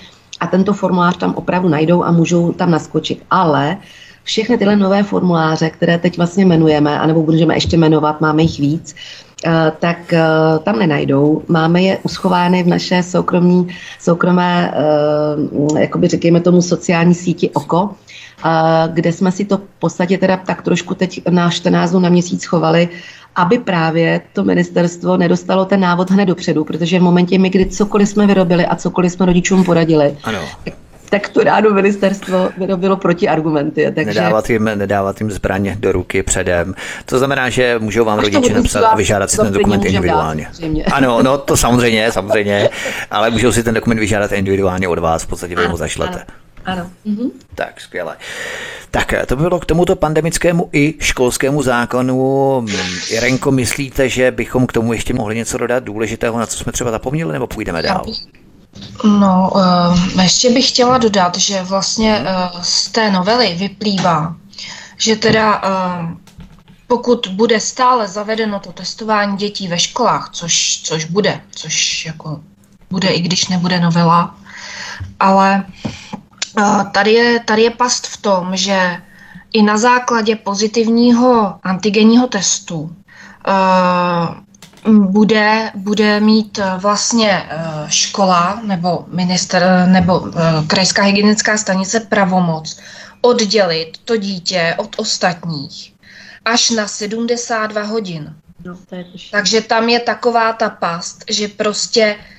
a tento formulář tam opravdu najdou a můžou tam naskočit. Ale všechny tyhle nové formuláře, které teď vlastně jmenujeme, anebo budeme ještě jmenovat, máme jich víc, tak tam nenajdou. Máme je uschovány v naše soukromí, soukromé, jakoby řekněme tomu sociální síti OKO, kde jsme si to v podstatě teda tak trošku teď na 14 dnů na měsíc chovali, aby právě to ministerstvo nedostalo ten návod hned dopředu, protože v momentě, my, kdy cokoliv jsme vyrobili a cokoliv jsme rodičům poradili, ano tak to ráno ministerstvo vyrobilo protiargumenty. Takže...
Nedávat, jim, nedávat jim zbraně do ruky předem. To znamená, že můžou vám rodiče napsat a vyžádat si ten dokument individuálně. Dát, ano, no to samozřejmě, samozřejmě, ale můžou si ten dokument vyžádat individuálně od vás, v podstatě vy ho zašlete.
Ano. Ano. Mhm.
Tak, skvěle. Tak to bylo k tomuto pandemickému i školskému zákonu. Jirenko, myslíte, že bychom k tomu ještě mohli něco dodat důležitého, na co jsme třeba zapomněli, nebo půjdeme dál?
No, uh, ještě bych chtěla dodat, že vlastně uh, z té novely vyplývá, že teda uh, pokud bude stále zavedeno to testování dětí ve školách, což, což bude, což jako bude, i když nebude novela, ale Tady je, tady je past v tom, že i na základě pozitivního antigenního testu uh, bude, bude mít vlastně uh, škola nebo minister nebo uh, krajská hygienická stanice pravomoc oddělit to dítě od ostatních až na 72 hodin. No, Takže tam je taková ta past, že prostě Eh,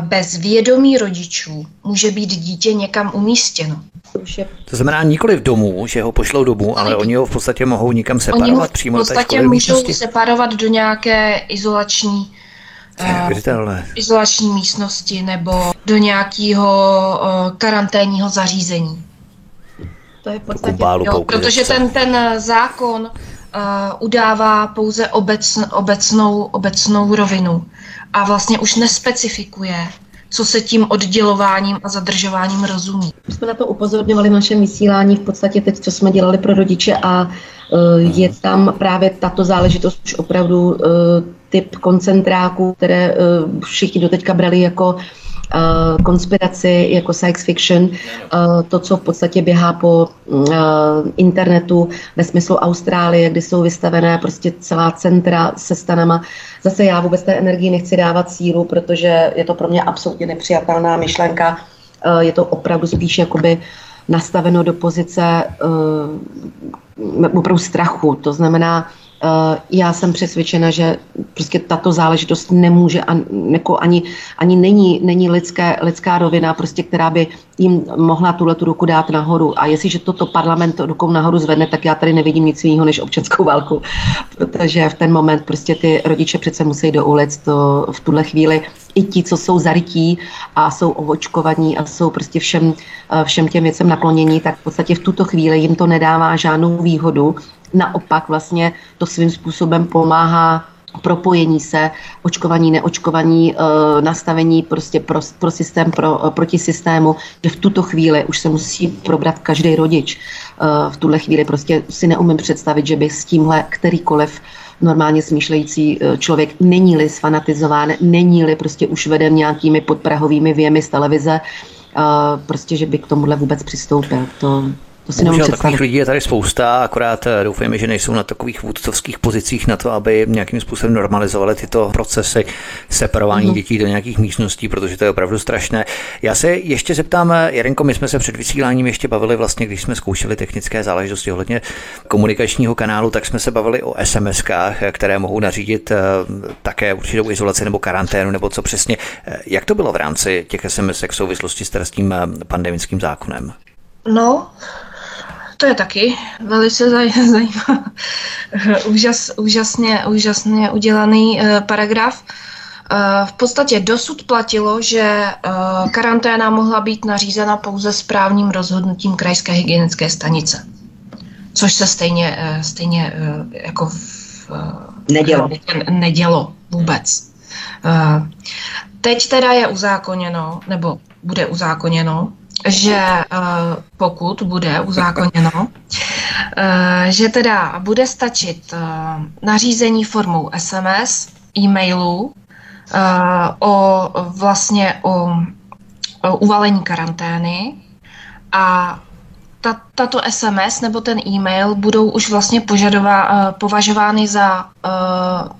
bez vědomí rodičů může být dítě někam umístěno.
To znamená nikoli v domu, že ho pošlou domů, ale oni ho v podstatě mohou nikam separovat oni ho přímo
v podstatě můžou místnosti? separovat do nějaké izolační
uh,
izolační místnosti nebo do nějakého uh, karanténního zařízení.
To je v podstatě, Kubálu,
jo, protože ten, ten zákon uh, udává pouze obecn, obecnou, obecnou rovinu a vlastně už nespecifikuje, co se tím oddělováním a zadržováním rozumí.
My jsme na to upozorňovali v našem vysílání v podstatě teď, co jsme dělali pro rodiče a uh, je tam právě tato záležitost už opravdu uh, typ koncentráků, které uh, všichni doteďka brali jako konspiraci, jako science fiction, to, co v podstatě běhá po internetu ve smyslu Austrálie, kdy jsou vystavené prostě celá centra se stanama. Zase já vůbec té energii nechci dávat sílu, protože je to pro mě absolutně nepřijatelná myšlenka. Uh, je to opravdu spíš jakoby nastaveno do pozice uh, opravdu strachu. To znamená, Eh, já jsem přesvědčena, že prostě tato záležitost nemůže ani, jako ani, ani není, není lidské, lidská rovina, prostě, která by jim mohla tuhle tu ruku dát nahoru. A jestliže toto parlament rukou nahoru zvedne, tak já tady nevidím nic jiného než občanskou válku. Protože v ten moment prostě ty rodiče přece musí do ulic to v tuhle chvíli i ti, co jsou zarytí a jsou ovočkovaní a jsou prostě všem, eh, všem těm věcem naklonění, tak v podstatě v tuto chvíli jim to nedává žádnou výhodu, Naopak vlastně to svým způsobem pomáhá propojení se, očkovaní, neočkovaní, eh, nastavení prostě pro, pro systém, pro, eh, proti systému, že v tuto chvíli už se musí probrat každý rodič. Eh, v tuhle chvíli prostě si neumím představit, že by s tímhle kterýkoliv normálně smýšlející člověk není-li sfanatizován, není-li prostě už veden nějakými podprahovými věmi z televize, prostě, že by k tomuhle vůbec přistoupil. To,
to si Bohužel takových lidí je tady spousta, akorát eh, doufejme, že nejsou na takových vůdcovských pozicích na to, aby nějakým způsobem normalizovali tyto procesy separování mm-hmm. dětí do nějakých místností, protože to je opravdu strašné. Já se ještě zeptám, eh, Jarenko, my jsme se před vysíláním ještě bavili vlastně, když jsme zkoušeli technické záležitosti ohledně komunikačního kanálu, tak jsme se bavili o SMS-kách, eh, které mohou nařídit také určitou izolaci nebo karanténu, nebo co přesně. Jak to bylo v rámci těch SMS v souvislosti s tím pandemickým zákonem?
No, to je taky velice zajímavý, Úžas, úžasně, úžasně udělaný uh, paragraf. Uh, v podstatě dosud platilo, že karanténa mohla být nařízena pouze správním rozhodnutím krajské hygienické stanice. Což se stejně, stejně jako v,
nedělo.
nedělo vůbec. Teď teda je uzákoněno, nebo bude uzákoněno, že eh, pokud bude uzákoněno, eh, že teda bude stačit eh, nařízení formou SMS, e-mailu o vlastně o, o uvalení karantény a ta, tato SMS nebo ten e-mail budou už vlastně požadová, považovány za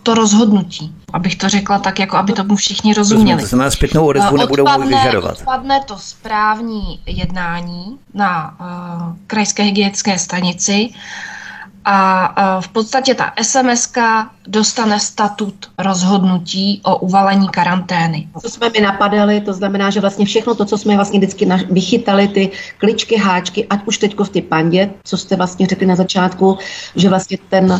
to rozhodnutí. Abych to řekla tak, jako aby tomu všichni rozuměli.
To znamená, zpětnou odezvu nebudou vyžadovat.
Odpadne to správní jednání na uh, krajské hygienické stanici a v podstatě ta SMS dostane statut rozhodnutí o uvalení karantény.
Co jsme mi napadali, to znamená, že vlastně všechno to, co jsme vlastně vždycky vychytali, ty kličky, háčky, ať už teďko v ty pandě, co jste vlastně řekli na začátku, že vlastně ten uh,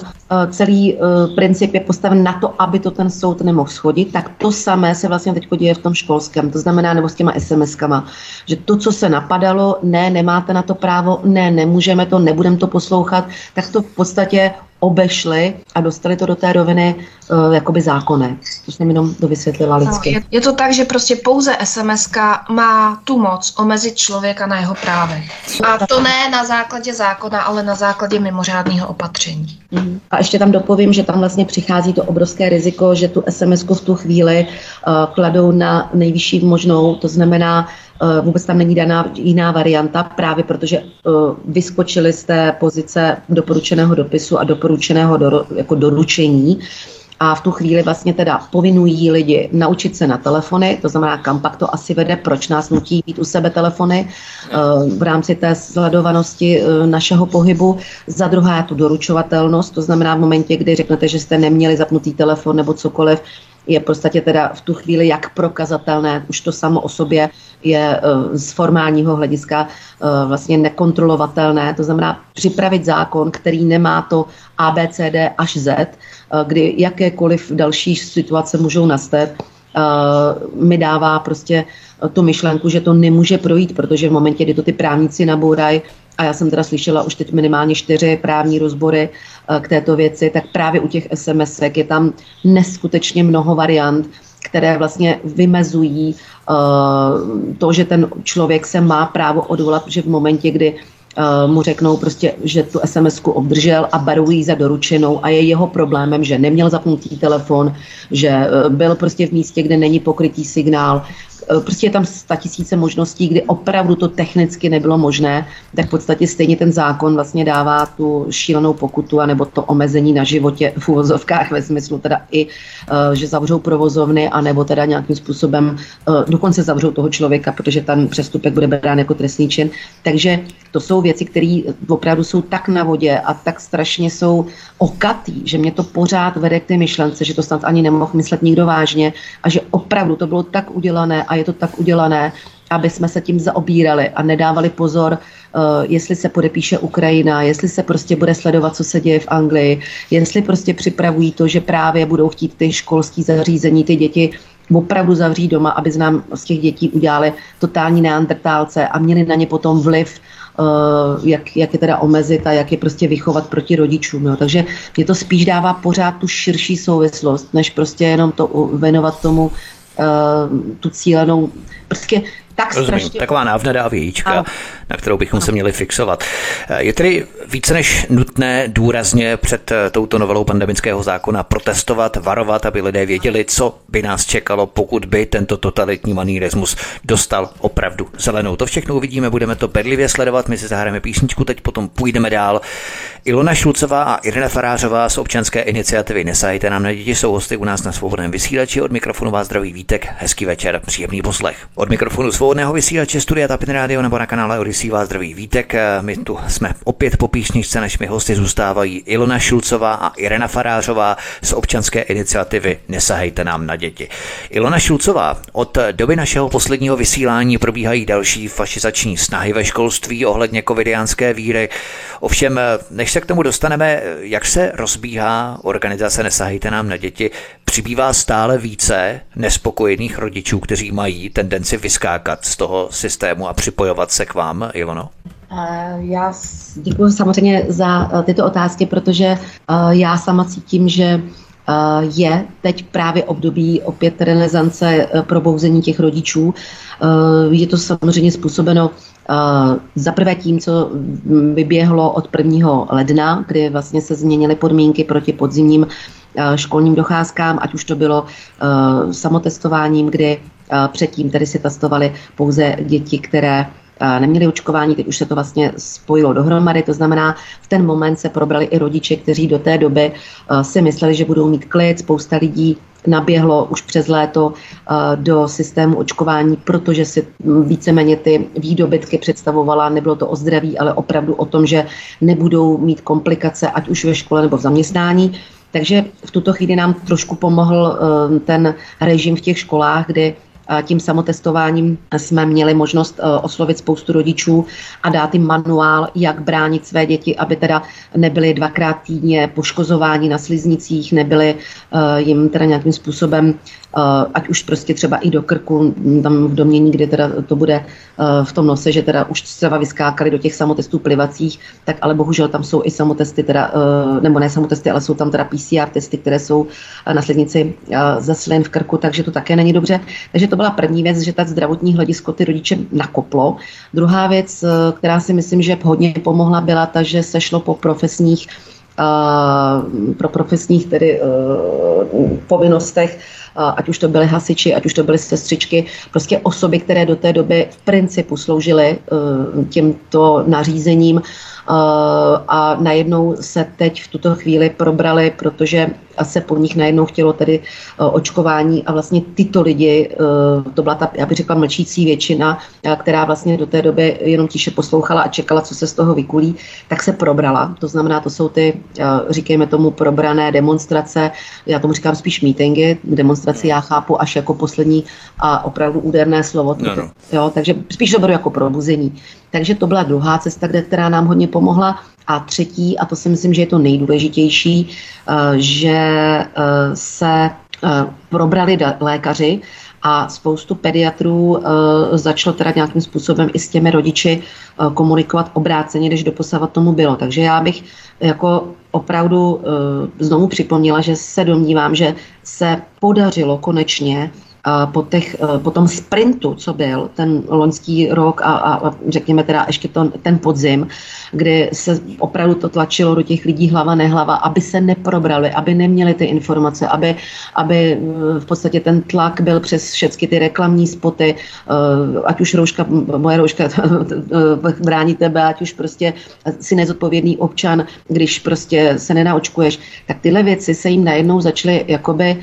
celý uh, princip je postaven na to, aby to ten soud nemohl schodit, tak to samé se vlastně teď děje v tom školském, to znamená nebo s těma SMS-kama, že to, co se napadalo, ne, nemáte na to právo, ne, nemůžeme to, nebudeme to poslouchat, tak to podstatě obešli a dostali to do té roviny uh, jakoby zákonné. To jsem jenom dovysvětlila lidsky.
No, je, je to tak, že prostě pouze SMS má tu moc omezit člověka na jeho právech. A to ne na základě zákona, ale na základě mimořádného opatření.
Mhm. A ještě tam dopovím, že tam vlastně přichází to obrovské riziko, že tu SMS v tu chvíli uh, kladou na nejvyšší možnou, to znamená, vůbec tam není daná jiná varianta, právě protože eh, vyskočili z té pozice doporučeného dopisu a doporučeného do, jako doručení a v tu chvíli vlastně teda povinují lidi naučit se na telefony, to znamená, kam pak to asi vede, proč nás nutí být u sebe telefony eh, v rámci té sledovanosti našeho pohybu. Za druhé tu doručovatelnost, to znamená v momentě, kdy řeknete, že jste neměli zapnutý telefon nebo cokoliv, je v podstatě teda v tu chvíli jak prokazatelné, už to samo o sobě je eh, z formálního hlediska eh, vlastně nekontrolovatelné. To znamená připravit zákon, který nemá to ABCD až Z, eh, kdy jakékoliv další situace můžou nastat, mi dává prostě tu myšlenku, že to nemůže projít, protože v momentě, kdy to ty právníci nabourají, a já jsem teda slyšela už teď minimálně čtyři právní rozbory k této věci, tak právě u těch SMS je tam neskutečně mnoho variant, které vlastně vymezují uh, to, že ten člověk se má právo odvolat, že v momentě, kdy uh, mu řeknou prostě, že tu sms obdržel a berou ji za doručenou a je jeho problémem, že neměl zapnutý telefon, že uh, byl prostě v místě, kde není pokrytý signál, Eh, prostě je tam tisíce možností, kdy opravdu to technicky nebylo možné, tak v podstatě stejně ten zákon vlastně dává tu šílenou pokutu anebo to omezení na životě v uvozovkách ve smyslu teda i, eh, že zavřou provozovny anebo teda nějakým způsobem eh, dokonce zavřou toho člověka, protože ten přestupek bude brán jako trestný čin. Takže to jsou věci, které opravdu jsou tak na vodě a tak strašně jsou okatý, že mě to pořád vede k té myšlence, že to snad ani nemohl myslet nikdo vážně a že opravdu to bylo tak udělané a je to tak udělané, aby jsme se tím zaobírali a nedávali pozor, uh, jestli se podepíše Ukrajina, jestli se prostě bude sledovat, co se děje v Anglii, jestli prostě připravují to, že právě budou chtít ty školské zařízení, ty děti opravdu zavřít doma, aby z nám z těch dětí udělali totální neandertálce a měli na ně potom vliv Uh, jak, jak je teda omezit a jak je prostě vychovat proti rodičům. Jo. Takže mě to spíš dává pořád tu širší souvislost, než prostě jenom to věnovat tomu tu cílenou. Prostě tak Rozumím, strašně...
taková návnada vějíčka, ano. na kterou bychom ano. se měli fixovat. Eh, je tedy více než nutné důrazně před eh, touto novelou pandemického zákona protestovat, varovat, aby lidé věděli, co by nás čekalo, pokud by tento totalitní manírismus dostal opravdu zelenou. To všechno uvidíme, budeme to bedlivě sledovat, my si zahrajeme písničku, teď potom půjdeme dál. Ilona Šulcová a Irina Farářová z občanské iniciativy Nesajte nám na děti jsou hosty u nás na svobodném vysílači. Od mikrofonu vás zdraví Vítek, hezký večer, příjemný poslech. Od mikrofonu svou svobodného vysílače Studia Tapin Radio nebo na kanále Odisí vás zdraví Vítek. My tu jsme opět po písničce, než mi hosty zůstávají Ilona Šulcová a Irena Farářová z občanské iniciativy Nesahejte nám na děti. Ilona Šulcová, od doby našeho posledního vysílání probíhají další fašizační snahy ve školství ohledně covidiánské víry. Ovšem, než se k tomu dostaneme, jak se rozbíhá organizace Nesahejte nám na děti, přibývá stále více nespokojených rodičů, kteří mají tendenci vyskákat z toho systému a připojovat se k vám, Ilono?
Já děkuji samozřejmě za eh, tyto otázky, protože eh, já sama cítím, že eh, je teď právě období opět renesance probouzení těch rodičů. Je to samozřejmě způsobeno za prvé tím, co vyběhlo od 1. ledna, kdy vlastně se změnily podmínky proti podzimním školním docházkám, ať už to bylo samotestováním, kdy Předtím tedy si testovali pouze děti, které neměli očkování, teď už se to vlastně spojilo dohromady, to znamená, v ten moment se probrali i rodiče, kteří do té doby si mysleli, že budou mít klid, spousta lidí naběhlo už přes léto do systému očkování, protože si víceméně ty výdobytky představovala, nebylo to o zdraví, ale opravdu o tom, že nebudou mít komplikace, ať už ve škole nebo v zaměstnání. Takže v tuto chvíli nám trošku pomohl ten režim v těch školách, kdy tím samotestováním jsme měli možnost e, oslovit spoustu rodičů a dát jim manuál, jak bránit své děti, aby teda nebyly dvakrát týdně poškozováni na sliznicích, nebyly e, jim teda nějakým způsobem Eh, ať už prostě třeba i do krku, tam v domění, kde teda to bude eh, v tom nose, že teda už třeba vyskákali do těch samotestů plivacích, tak ale bohužel tam jsou i samotesty, teda, eh, nebo ne samotesty, ale jsou tam teda PCR testy, které jsou na slednici ze slin v krku, takže to také není dobře. Takže to byla první věc, že tak zdravotní hledisko ty rodiče nakoplo. Druhá věc, která si myslím, že hodně pomohla, byla ta, že se šlo po profesních pro profesních tedy povinnostech ať už to byly hasiči, ať už to byly sestřičky, prostě osoby, které do té doby v principu sloužily eh, těmto nařízením a najednou se teď v tuto chvíli probrali, protože se po nich najednou chtělo tedy e, očkování a vlastně tyto lidi, e, to byla ta, já bych řekla, mlčící většina, která vlastně do té doby jenom tiše poslouchala a čekala, co se z toho vykulí, tak se probrala. To znamená, to jsou ty, říkejme tomu, probrané demonstrace, já tomu říkám spíš meetingy, demonstraci já chápu až jako poslední a opravdu úderné slovo. No, no. Jo, takže spíš to beru jako probuzení. Takže to byla druhá cesta, kde, která nám hodně pomohla. A třetí, a to si myslím, že je to nejdůležitější, eh, že eh, se eh, probrali lékaři a spoustu pediatrů začalo teda nějakým způsobem i s těmi rodiči komunikovat obráceně, než doposavat tomu bylo. Takže já bych jako opravdu znovu připomněla, že se domnívám, že se podařilo konečně po, těch, e, po tom sprintu, co byl ten loňský rok a, a řekněme teda ještě to, ten podzim, kdy se opravdu to tlačilo do těch lidí hlava nehlava, aby se neprobrali, aby neměli ty informace, aby, aby e, v podstatě ten tlak byl přes všechny ty reklamní spoty, e, ať už rouška, moje rouška brání tebe, ať už prostě si nezodpovědný občan, když prostě se nenaočkuješ, tak tyhle věci se jim najednou začaly jakoby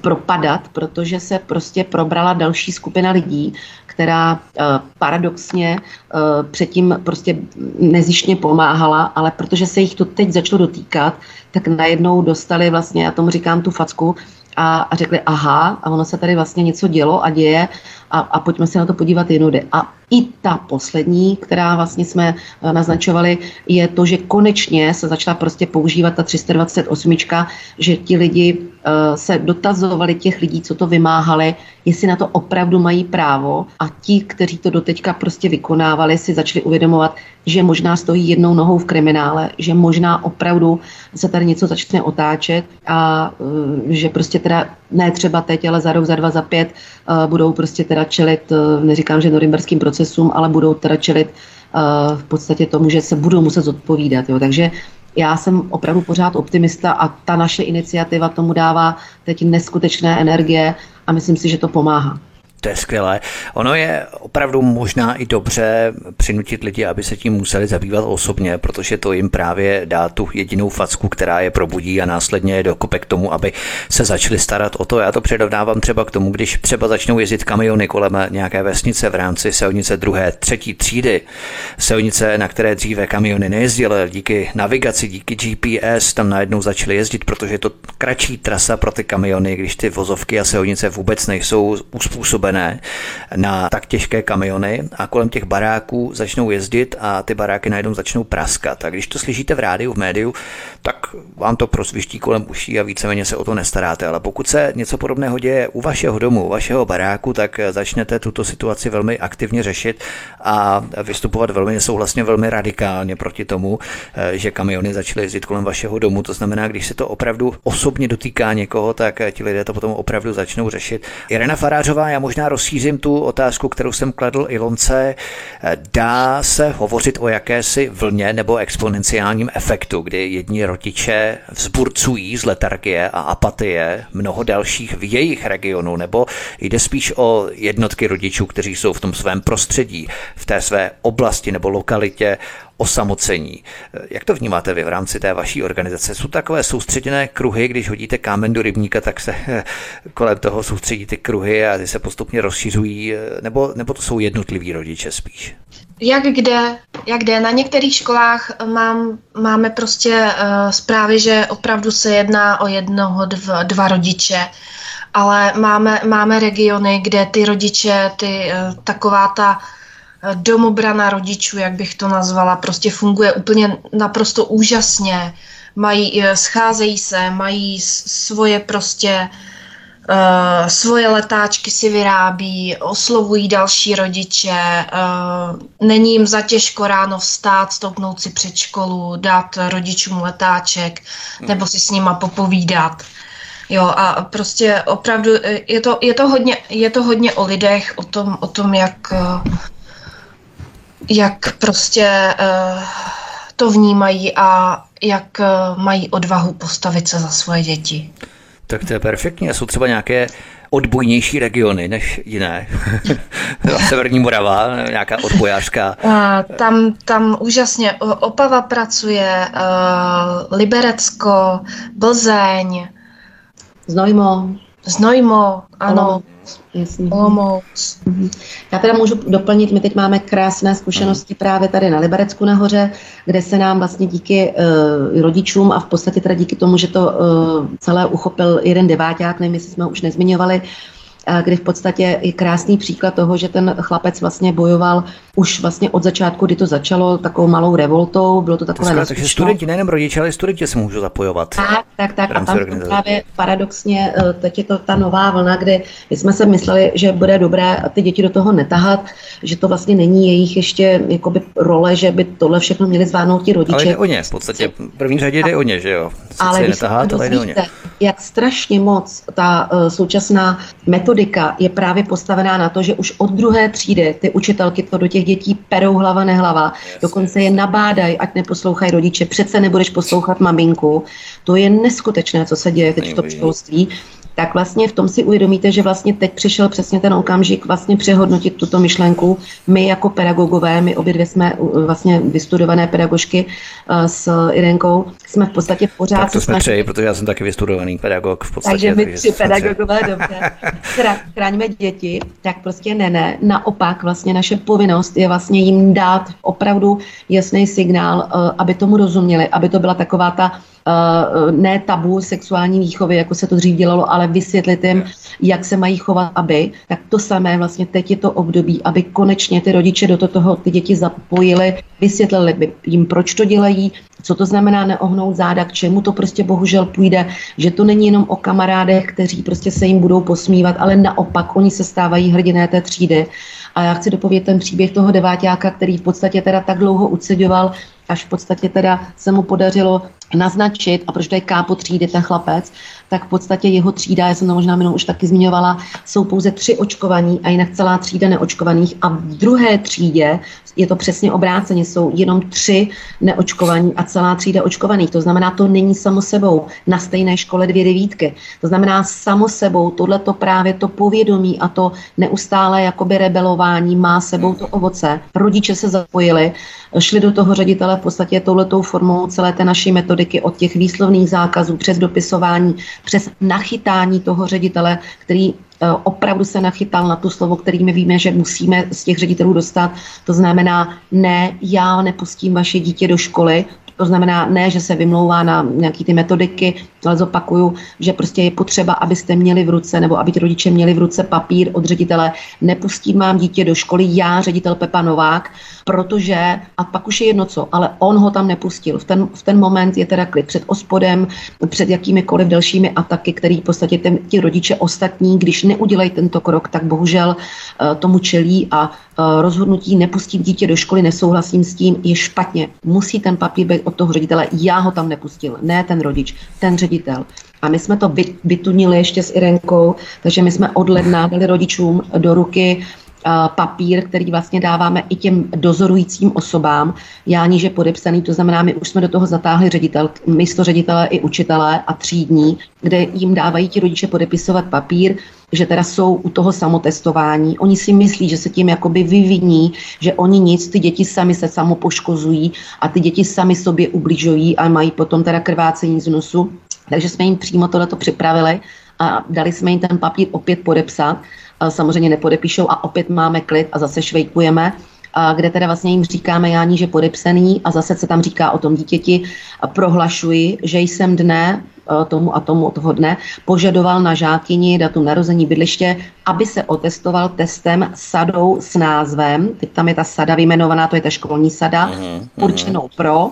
propadat, protože se prostě probrala další skupina lidí, která eh, paradoxně eh, předtím prostě nezištně pomáhala, ale protože se jich to teď začalo dotýkat, tak najednou dostali vlastně, já tomu říkám tu facku, a, a řekli, aha, a ono se tady vlastně něco dělo a děje a, a pojďme se na to podívat jinudy. A i ta poslední, která vlastně jsme eh, naznačovali, je to, že konečně se začala prostě používat ta 328, že ti lidi uh, se dotazovali těch lidí, co to vymáhali, jestli na to opravdu mají právo a ti, kteří to doteďka prostě vykonávali, si začali uvědomovat, že možná stojí jednou nohou v kriminále, že možná opravdu se tady něco začne otáčet a uh, že prostě teda ne třeba teď, ale za rok, za dva, za pět budou prostě teda čelit, uh, neříkám, že norimberským procesům, ale budou teda čelit uh, v podstatě tomu, že se budou muset zodpovídat. Jo. Takže já jsem opravdu pořád optimista a ta naše iniciativa tomu dává teď neskutečné energie a myslím si, že to pomáhá.
To je skvělé. Ono je opravdu možná i dobře přinutit lidi, aby se tím museli zabývat osobně, protože to jim právě dá tu jedinou facku, která je probudí a následně je dokope k tomu, aby se začali starat o to. Já to předovnávám třeba k tomu, když třeba začnou jezdit kamiony kolem nějaké vesnice v rámci silnice druhé, třetí třídy, silnice, na které dříve kamiony nejezdily, díky navigaci, díky GPS tam najednou začaly jezdit, protože je to kratší trasa pro ty kamiony, když ty vozovky a silnice vůbec nejsou uspůsobené připravené na tak těžké kamiony a kolem těch baráků začnou jezdit a ty baráky najednou začnou praskat. A když to slyšíte v rádiu, v médiu, tak vám to prosviští kolem uší a víceméně se o to nestaráte. Ale pokud se něco podobného děje u vašeho domu, u vašeho baráku, tak začnete tuto situaci velmi aktivně řešit a vystupovat velmi nesouhlasně, velmi radikálně proti tomu, že kamiony začaly jezdit kolem vašeho domu. To znamená, když se to opravdu osobně dotýká někoho, tak ti lidé to potom opravdu začnou řešit. Irena Farářová, já možná možná rozšířím tu otázku, kterou jsem kladl Ilonce. Dá se hovořit o jakési vlně nebo exponenciálním efektu, kdy jedni rodiče vzburcují z letargie a apatie mnoho dalších v jejich regionu, nebo jde spíš o jednotky rodičů, kteří jsou v tom svém prostředí, v té své oblasti nebo lokalitě osamocení. Jak to vnímáte vy v rámci té vaší organizace? Jsou takové soustředěné kruhy, když hodíte kámen do rybníka, tak se kolem toho soustředí ty kruhy a ty se postupně rozšiřují, nebo, nebo to jsou jednotliví rodiče spíš?
Jak kde, jak kde. Na některých školách mám, máme prostě uh, zprávy, že opravdu se jedná o jednoho, dva, dva rodiče, ale máme, máme regiony, kde ty rodiče, ty, uh, taková ta domobrana rodičů, jak bych to nazvala, prostě funguje úplně naprosto úžasně. Mají, eh, scházejí se, mají svoje prostě Uh, svoje letáčky si vyrábí, oslovují další rodiče, uh, není jim zatěžko ráno vstát, stoupnout si před školu, dát rodičům letáček hmm. nebo si s nima popovídat. Jo, a prostě opravdu je to, je to, hodně, je to hodně o lidech, o tom, o tom jak, jak prostě uh, to vnímají a jak uh, mají odvahu postavit se za svoje děti.
Tak to je perfektní. jsou třeba nějaké odbojnější regiony než jiné. Severní Morava, nějaká odbojářská.
A tam, tam úžasně Opava pracuje, Liberecko, Plzeň.
Znojmo.
Znojmo, ano.
Jasně. Olomouc. Mhm. Já teda můžu doplnit, my teď máme krásné zkušenosti právě tady na Liberecku nahoře, kde se nám vlastně díky uh, rodičům a v podstatě teda díky tomu, že to uh, celé uchopil jeden deváťák, nevím, jestli jsme už nezmiňovali, kdy v podstatě je krásný příklad toho, že ten chlapec vlastně bojoval už vlastně od začátku, kdy to začalo takovou malou revoltou, bylo to takové
to Takže studenti, nejenom rodiče, ale studenti se můžou zapojovat.
Tak, tak, tak. A tam právě paradoxně, eh, teď je to ta nová vlna, kdy jsme se mysleli, že bude dobré ty děti do toho netahat, že to vlastně není jejich ještě jakoby role, že by tohle všechno měli zvládnout ti rodiče. Ale
jde o ně, v podstatě v první řadě jde o ně, že jo?
Sice ale netahat, ale jde o ně. jak strašně moc ta uh, současná metodika je právě postavená na to, že už od druhé třídy ty učitelky to do těch dětí perou hlava nehlava, dokonce je nabádají, ať neposlouchají rodiče, přece nebudeš poslouchat maminku. To je neskutečné, co se děje teď v tom školství tak vlastně v tom si uvědomíte, že vlastně teď přišel přesně ten okamžik vlastně přehodnotit tuto myšlenku. My jako pedagogové, my obě dvě jsme vlastně vystudované pedagožky uh, s Irenkou, jsme v podstatě pořád...
Tak to jsme tři, protože já jsem taky vystudovaný pedagog v podstatě.
Takže my tři pedagogové, dobře. Chráňme děti, tak prostě ne, ne. Naopak vlastně naše povinnost je vlastně jim dát opravdu jasný signál, uh, aby tomu rozuměli, aby to byla taková ta uh, ne tabu sexuální výchovy, jako se to dřív dělalo, ale vysvětlit jim, jak se mají chovat, aby. Tak to samé vlastně teď je to období, aby konečně ty rodiče do toho ty děti zapojili, vysvětlili by jim, proč to dělají, co to znamená neohnout záda, k čemu to prostě bohužel půjde, že to není jenom o kamarádech, kteří prostě se jim budou posmívat, ale naopak oni se stávají hrdiné té třídy. A já chci dopovědět ten příběh toho deváťáka, který v podstatě teda tak dlouho uceďoval, až v podstatě teda se mu podařilo naznačit, a proč to je kápo třídy ten chlapec, tak v podstatě jeho třída, já jsem to možná minul už taky zmiňovala, jsou pouze tři očkovaní a jinak celá třída neočkovaných a v druhé třídě je to přesně obráceně, jsou jenom tři neočkovaní a celá třída očkovaných. To znamená, to není samo sebou na stejné škole dvě devítky. To znamená, samo sebou tohle to právě to povědomí a to neustále jakoby rebelování má sebou to ovoce. Rodiče se zapojili, šli do toho ředitele v podstatě touhletou formou celé té naší metodiky od těch výslovných zákazů přes dopisování, přes nachytání toho ředitele, který eh, opravdu se nachytal na tu slovo, který my víme, že musíme z těch ředitelů dostat. To znamená, ne, já nepustím vaše dítě do školy, to znamená ne, že se vymlouvá na nějaké ty metodiky, zopakuju, že prostě je potřeba, abyste měli v ruce, nebo aby ti rodiče měli v ruce papír od ředitele. Nepustím vám dítě do školy, já, ředitel Pepa Novák, protože, a pak už je jedno co, ale on ho tam nepustil. V ten, v ten moment je teda klid před ospodem, před jakýmikoliv dalšími ataky, který v podstatě ten, ti rodiče ostatní, když neudělají tento krok, tak bohužel uh, tomu čelí a uh, rozhodnutí nepustím dítě do školy, nesouhlasím s tím, je špatně. Musí ten papír být od toho ředitele, já ho tam nepustil, ne ten rodič, ten ředitel ředitel. A my jsme to vytunili ještě s Irenkou, takže my jsme od ledna dali rodičům do ruky papír, který vlastně dáváme i těm dozorujícím osobám, já níže podepsaný, to znamená, my už jsme do toho zatáhli ředitel, místo ředitele i učitele a třídní, kde jim dávají ti rodiče podepisovat papír, že teda jsou u toho samotestování. Oni si myslí, že se tím jakoby vyviní, že oni nic, ty děti sami se samopoškozují a ty děti sami sobě ubližují a mají potom teda krvácení z nosu. Takže jsme jim přímo tohleto připravili a dali jsme jim ten papír opět podepsat. Samozřejmě nepodepíšou a opět máme klid a zase švejkujeme, a kde teda vlastně jim říkáme Jání, že podepsaný a zase se tam říká o tom dítěti, prohlašuji, že jsem dne e, tomu a tomu toho dne požadoval na žákyni datum narození bydliště, aby se otestoval testem sadou s názvem, teď tam je ta sada vyjmenovaná, to je ta školní sada, uh-huh, určenou pro,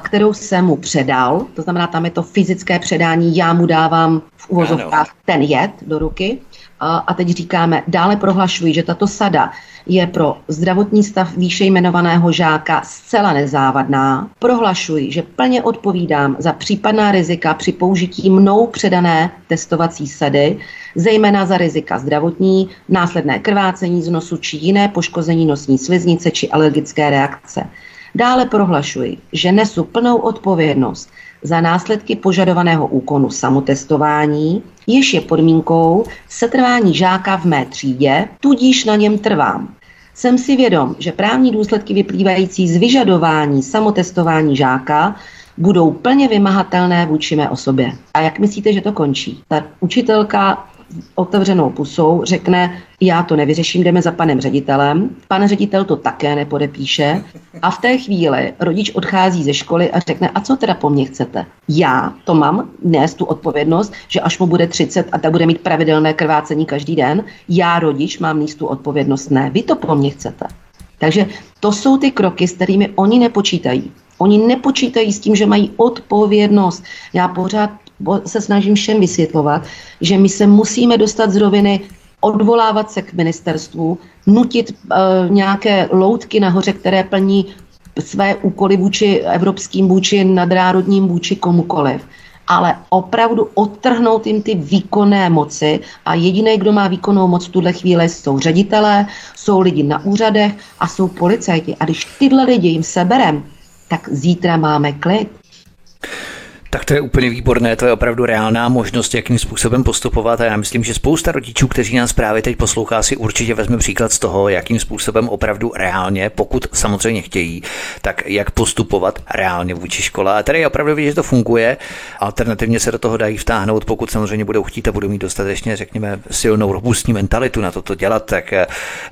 kterou jsem mu předal, to znamená, tam je to fyzické předání, já mu dávám v uvozovkách ten jed do ruky a teď říkáme, dále prohlašuji, že tato sada je pro zdravotní stav výše jmenovaného žáka zcela nezávadná. Prohlašuji, že plně odpovídám za případná rizika při použití mnou předané testovací sady, zejména za rizika zdravotní, následné krvácení z nosu či jiné poškození nosní sliznice či alergické reakce. Dále prohlašuji, že nesu plnou odpovědnost za následky požadovaného úkonu samotestování, jež je podmínkou setrvání žáka v mé třídě, tudíž na něm trvám. Jsem si vědom, že právní důsledky vyplývající z vyžadování samotestování žáka budou plně vymahatelné vůči mé osobě. A jak myslíte, že to končí? Ta učitelka otevřenou pusou řekne, já to nevyřeším, jdeme za panem ředitelem. Pan ředitel to také nepodepíše a v té chvíli rodič odchází ze školy a řekne, a co teda po mně chcete? Já to mám nést tu odpovědnost, že až mu bude 30 a tak bude mít pravidelné krvácení každý den, já rodič mám míst tu odpovědnost, ne, vy to po mně chcete. Takže to jsou ty kroky, s kterými oni nepočítají. Oni nepočítají s tím, že mají odpovědnost. Já pořád se snažím všem vysvětlovat, že my se musíme dostat z roviny odvolávat se k ministerstvu, nutit uh, nějaké loutky nahoře, které plní své úkoly vůči evropským, vůči nadnárodním, vůči komukoliv ale opravdu odtrhnout jim ty výkonné moci a jediný, kdo má výkonnou moc v tuhle chvíli, jsou ředitelé, jsou lidi na úřadech a jsou policajti. A když tyhle lidi jim seberem, tak zítra máme klid.
Tak to je úplně výborné, to je opravdu reálná možnost, jakým způsobem postupovat a já myslím, že spousta rodičů, kteří nás právě teď poslouchá, si určitě vezme příklad z toho, jakým způsobem opravdu reálně, pokud samozřejmě chtějí, tak jak postupovat reálně vůči škole. A tady je opravdu vidět, že to funguje. Alternativně se do toho dají vtáhnout, pokud samozřejmě budou chtít a budou mít dostatečně, řekněme, silnou robustní mentalitu na toto dělat, tak eh,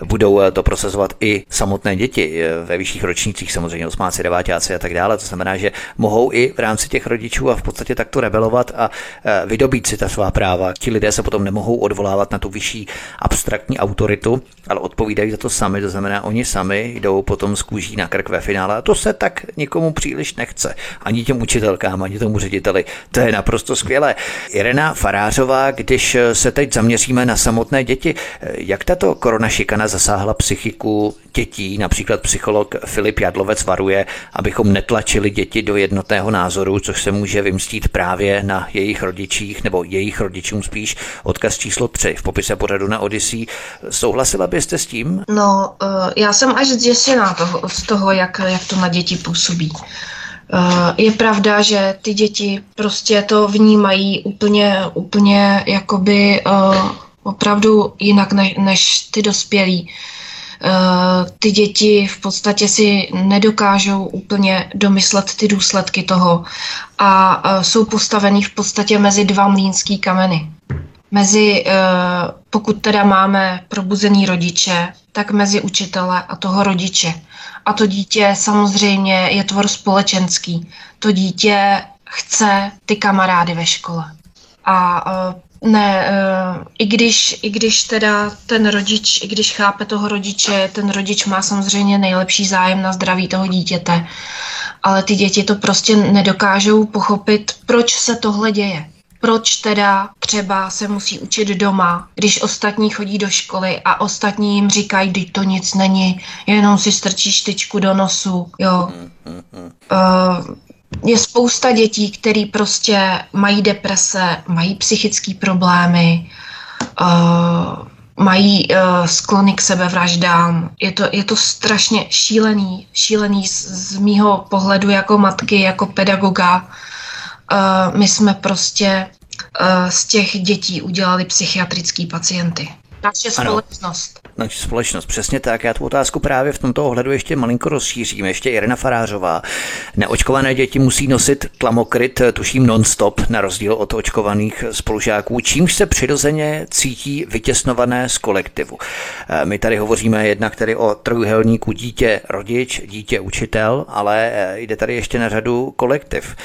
budou eh, to procesovat i samotné děti eh, ve vyšších ročnících, samozřejmě osmáci, devátáci a tak dále. To znamená, že mohou i v rámci těch rodičů a v podstatě takto rebelovat a e, vydobít si ta svá práva. Ti lidé se potom nemohou odvolávat na tu vyšší abstraktní autoritu, ale odpovídají za to sami, to znamená, oni sami jdou potom z kůží na krk ve finále a to se tak nikomu příliš nechce. Ani těm učitelkám, ani tomu řediteli. To je naprosto skvělé. Irena Farářová, když se teď zaměříme na samotné děti, e, jak tato korona šikana zasáhla psychiku dětí, například psycholog Filip Jadlovec varuje, abychom netlačili děti do jednotného názoru, což se může vymstít právě na jejich rodičích nebo jejich rodičům spíš. Odkaz číslo 3 v popise pořadu na Odyssey. Souhlasila byste s tím?
No, eh, já jsem až zděšená toho, z toho, jak, jak to na děti působí. Eh, je pravda, že ty děti prostě to vnímají úplně, úplně jakoby eh, opravdu jinak než, než ty dospělí. Eh, ty děti v podstatě si nedokážou úplně domyslet ty důsledky toho a eh, jsou postavený v podstatě mezi dva mlínský kameny. Mezi, eh, pokud teda máme probuzený rodiče, tak mezi učitele a toho rodiče. A to dítě samozřejmě je tvor společenský. To dítě chce ty kamarády ve škole. A ne, uh, i když, i když teda ten rodič, i když chápe toho rodiče, ten rodič má samozřejmě nejlepší zájem na zdraví toho dítěte, ale ty děti to prostě nedokážou pochopit, proč se tohle děje. Proč teda třeba se musí učit doma, když ostatní chodí do školy a ostatní jim říkají, že to nic není, jenom si strčíš tyčku do nosu, jo. Uh, je spousta dětí, které prostě mají deprese, mají psychické problémy, uh, mají uh, sklony k sebevraždám. Je to, je to strašně šílený, šílený z, z mýho pohledu jako matky, jako pedagoga. Uh, my jsme prostě uh, z těch dětí udělali psychiatrický pacienty. Naše společnost.
Naše společnost, přesně tak. Já tu otázku právě v tomto ohledu ještě malinko rozšířím. Ještě Irena Farářová. Neočkované děti musí nosit tlamokryt, tuším non-stop, na rozdíl od očkovaných spolužáků, čímž se přirozeně cítí vytěsnované z kolektivu. Eh, my tady hovoříme jednak tedy o trojuhelníku dítě rodič, dítě učitel, ale eh, jde tady ještě na řadu kolektiv.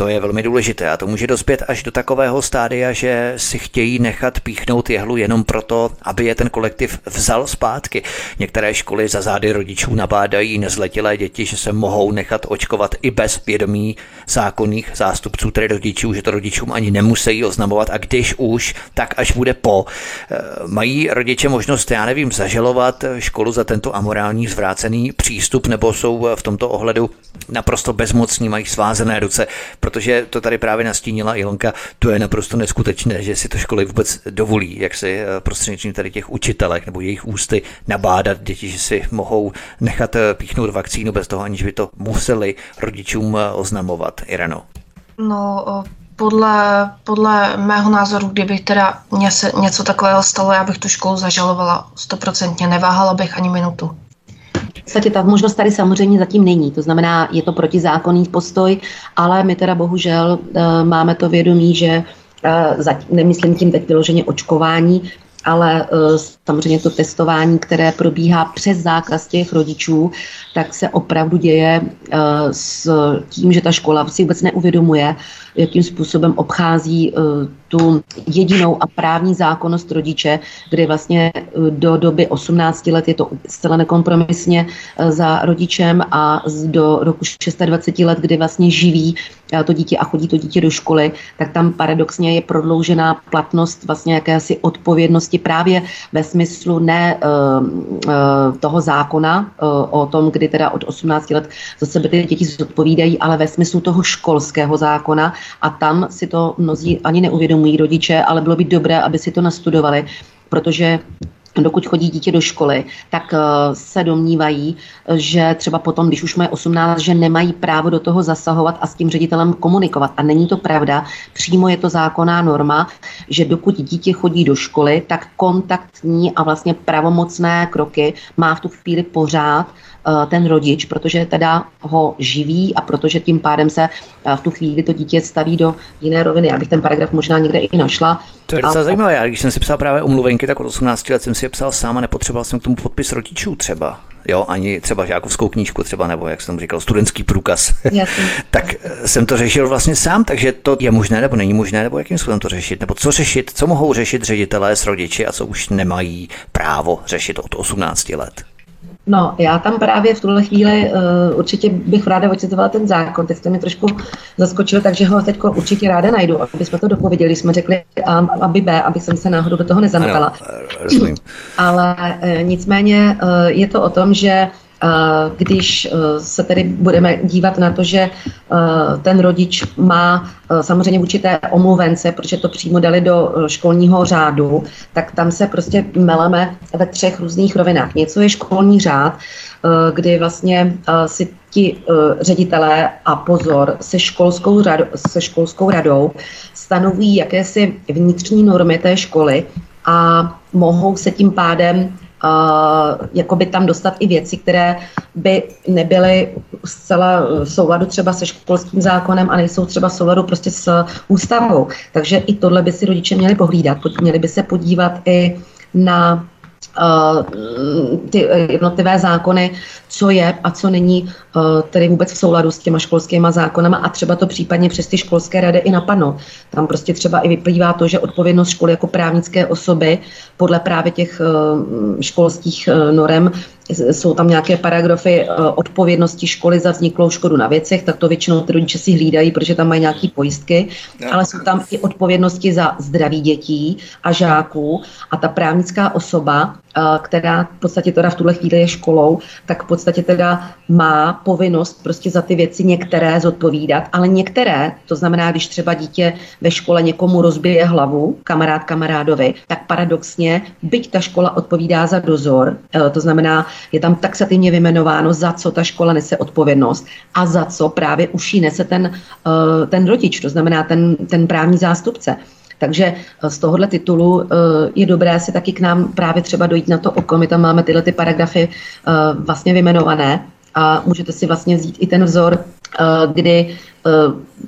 To je velmi důležité a to může dospět až do takového stádia, že si chtějí nechat píchnout jehlu jenom proto, aby je ten kolektiv vzal zpátky. Některé školy za zády rodičů nabádají nezletilé děti, že se mohou nechat očkovat i bez vědomí zákonných zástupců, tedy rodičů, že to rodičům ani nemusí oznamovat a když už, tak až bude po. Eh, mají rodiče možnost, já nevím, zažalovat školu za tento amorální zvrácený přístup nebo jsou v tomto ohledu naprosto bezmocní, mají svázené ruce, protože to tady právě nastínila Ilonka, to je naprosto neskutečné, že si to školy vůbec dovolí, jak si eh, prostřednictvím tady těch učitelek nebo jejich ústy nabádat děti, že si mohou nechat eh, píchnout vakcínu bez toho, aniž by to museli rodičům eh, oznamovat. Ireno.
No, podle, podle mého názoru, kdyby teda mě se něco takového stalo, já bych tu školu zažalovala stoprocentně, neváhala bych ani minutu.
Podstatě ta možnost tady samozřejmě zatím není, to znamená, je to protizákonný postoj, ale my teda bohužel uh, máme to vědomí, že uh, zatím, nemyslím tím teď vyloženě očkování, ale uh, samozřejmě to testování, které probíhá přes zákaz těch rodičů, tak se opravdu děje s tím, že ta škola si vůbec neuvědomuje, jakým způsobem obchází uh, tu jedinou a právní zákonnost rodiče, kdy vlastně do doby 18 let je to zcela nekompromisně za rodičem a do roku 26 let, kdy vlastně živí to dítě a chodí to dítě do školy, tak tam paradoxně je prodloužená platnost vlastně jakési odpovědnosti právě ve smyslu ne toho zákona o tom, kdy teda od 18 let za sebe ty děti zodpovídají, ale ve smyslu toho školského zákona a tam si to mnozí ani neuvědomují rodiče, ale bylo by dobré, aby si to nastudovali, protože dokud chodí dítě do školy, tak uh, se domnívají, že třeba potom, když už mají 18, že nemají právo do toho zasahovat a s tím ředitelem komunikovat. A není to pravda. Přímo je to zákonná norma, že dokud dítě chodí do školy, tak kontaktní a vlastně pravomocné kroky má v tu chvíli pořád ten rodič, protože teda ho živí a protože tím pádem se uh, v tu chvíli to dítě staví do jiné roviny. Já bych ten paragraf možná někde i našla.
To je docela zajímavé. Já, když jsem si psal právě omluvenky, tak od 18 let jsem si je psal sám a nepotřeboval jsem k tomu podpis rodičů třeba. Jo, ani třeba žákovskou knížku třeba, nebo jak jsem říkal, studentský průkaz. tak eh, jsem to řešil vlastně sám, takže to je možné nebo není možné, nebo jakým způsobem to řešit, nebo co řešit, co mohou řešit ředitelé s rodiči a co už nemají právo řešit od 18 let.
No, já tam právě v tuhle chvíli uh, určitě bych ráda ocitovala ten zákon, teď jste mi trošku zaskočil, takže ho teď určitě ráda najdu, aby jsme to dopověděli. Jsme řekli A, aby B, aby jsem se náhodou do toho nezamkala. Ale uh, nicméně uh, je to o tom, že když eh, se tedy budeme dívat na to, že eh, ten rodič má eh, samozřejmě určité omluvence, protože to přímo dali do školního řádu, tak tam se prostě meleme ve třech různých rovinách. Něco je školní řád, kdy vlastně si ti ředitelé a pozor se školskou, řadou, se školskou radou stanoví jakési vnitřní normy té školy a mohou se tím pádem uh, jakoby tam dostat i věci, které by nebyly zcela v souladu třeba se školským zákonem a nejsou třeba v souladu prostě s ústavou. Takže i tohle by si rodiče měli pohlídat. Měli by se podívat i na ty jednotlivé zákony, co je a co není uh, tedy vůbec v souladu s těma školskými zákonama a třeba to případně přes ty školské rady i napadnout. Tam prostě třeba i vyplývá to, že odpovědnost školy jako právnické osoby podle právě těch školských norem jsou tam nějaké paragrafy odpovědnosti školy za vzniklou škodu na věcech, tak to většinou ty rodiče si hlídají, protože tam mají nějaké pojistky, ale jsou tam i odpovědnosti za zdraví dětí a žáků a ta právnická osoba která v podstatě teda v tuhle chvíli je školou, tak v podstatě teda má povinnost prostě za ty věci některé zodpovídat, ale některé, to znamená, když třeba dítě ve škole někomu rozbije hlavu, kamarád kamarádovi, tak paradoxně, byť ta škola odpovídá za dozor, e, to znamená, je tam taxativně vyjmenováno, za co ta škola nese odpovědnost a za co právě už ji nese ten, e, ten rodič, to znamená ten, ten právní zástupce. Takže eh, z tohohle titulu eh, je dobré si taky k nám právě třeba dojít na to oko. My tam máme tyhle ty paragrafy eh, vlastně vyjmenované a můžete si vlastně vzít i ten vzor, kdy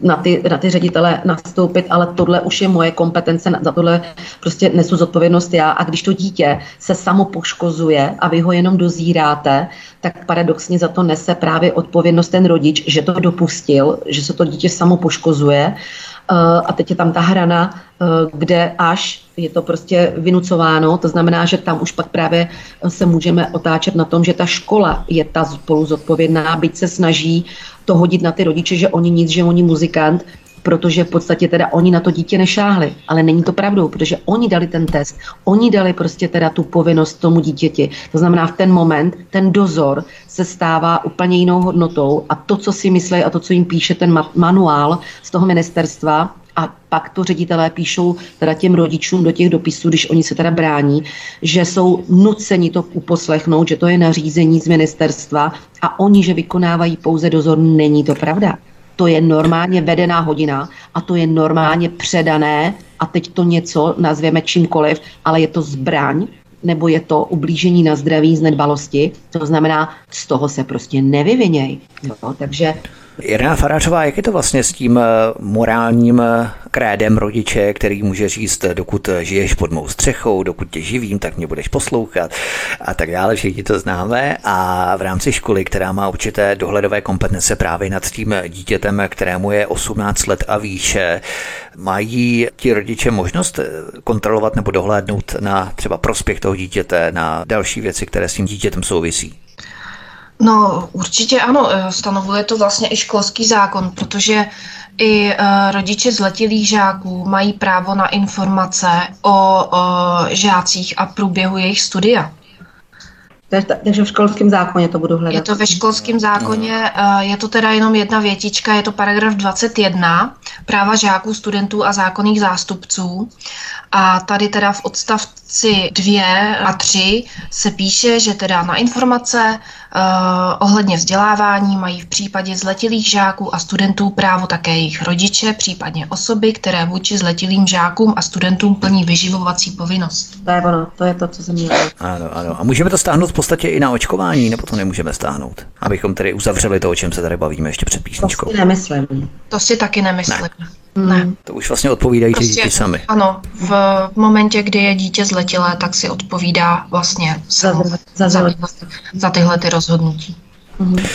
na ty, na ty ředitele nastoupit, ale tohle už je moje kompetence, za tohle prostě nesu zodpovědnost já a když to dítě se samo poškozuje a vy ho jenom dozíráte, tak paradoxně za to nese právě odpovědnost ten rodič, že to dopustil, že se to dítě samo poškozuje a teď je tam ta hrana, kde až je to prostě vynucováno, to znamená, že tam už pak právě se můžeme otáčet na tom, že ta škola je ta spolu zodpovědná, byť se snaží to hodit na ty rodiče, že oni nic, že oni muzikant, protože v podstatě teda oni na to dítě nešáhli. Ale není to pravdou, protože oni dali ten test, oni dali prostě teda tu povinnost tomu dítěti. To znamená, v ten moment ten dozor se stává úplně jinou hodnotou a to, co si myslí a to, co jim píše ten manuál z toho ministerstva, a pak to ředitelé píšou teda těm rodičům do těch dopisů, když oni se teda brání, že jsou nuceni to uposlechnout, že to je nařízení z ministerstva a oni, že vykonávají pouze dozor, není to pravda. To je normálně vedená hodina a to je normálně předané a teď to něco nazvěme čímkoliv, ale je to zbraň, nebo je to ublížení na zdraví z nedbalosti, to znamená, z toho se prostě nevyviněj. No, takže
Irena Farářová, jak je to vlastně s tím eh, morálním eh, krédem rodiče, který může říct, dokud žiješ pod mou střechou, dokud tě živím, tak mě budeš poslouchat a tak dále, všichni to známe a v rámci školy, která má určité dohledové kompetence právě nad tím dítětem, kterému je 18 let a výše, mají ti rodiče možnost eh, kontrolovat nebo dohlédnout na třeba prospěch toho dítěte, na další věci, které s tím dítětem souvisí?
No, určitě ano, eh, stanovuje to vlastně i školský zákon, protože i uh, rodiče zletilých žáků mají právo na informace o žácích a průběhu jejich studia.
Takže v školském zákoně to budu hledat.
Je to ve školském zákoně, je to teda jenom jedna větička, je to paragraf 21, práva žáků, studentů a zákonných zástupců. A tady teda v odstavci 2 a 3 se píše, že teda na informace uh, ohledně vzdělávání mají v případě zletilých žáků a studentů právo také jejich rodiče, případně osoby, které vůči zletilým žákům a studentům plní vyživovací povinnost.
To je ono, to je to, co jsem měla.
Ano, ano. A můžeme to stáhnout v podstatě i na očkování, nebo to nemůžeme stáhnout? Abychom tedy uzavřeli to, o čem se tady bavíme ještě před písničkou.
To si nemyslím.
To si taky nemyslím. Ne.
Ne. To už vlastně odpovídají prostě, děti sami.
Ano, v, v momentě, kdy je dítě zletilé, tak si odpovídá vlastně za, za, za, za tyhle ty rozhodnutí. Mm-hmm.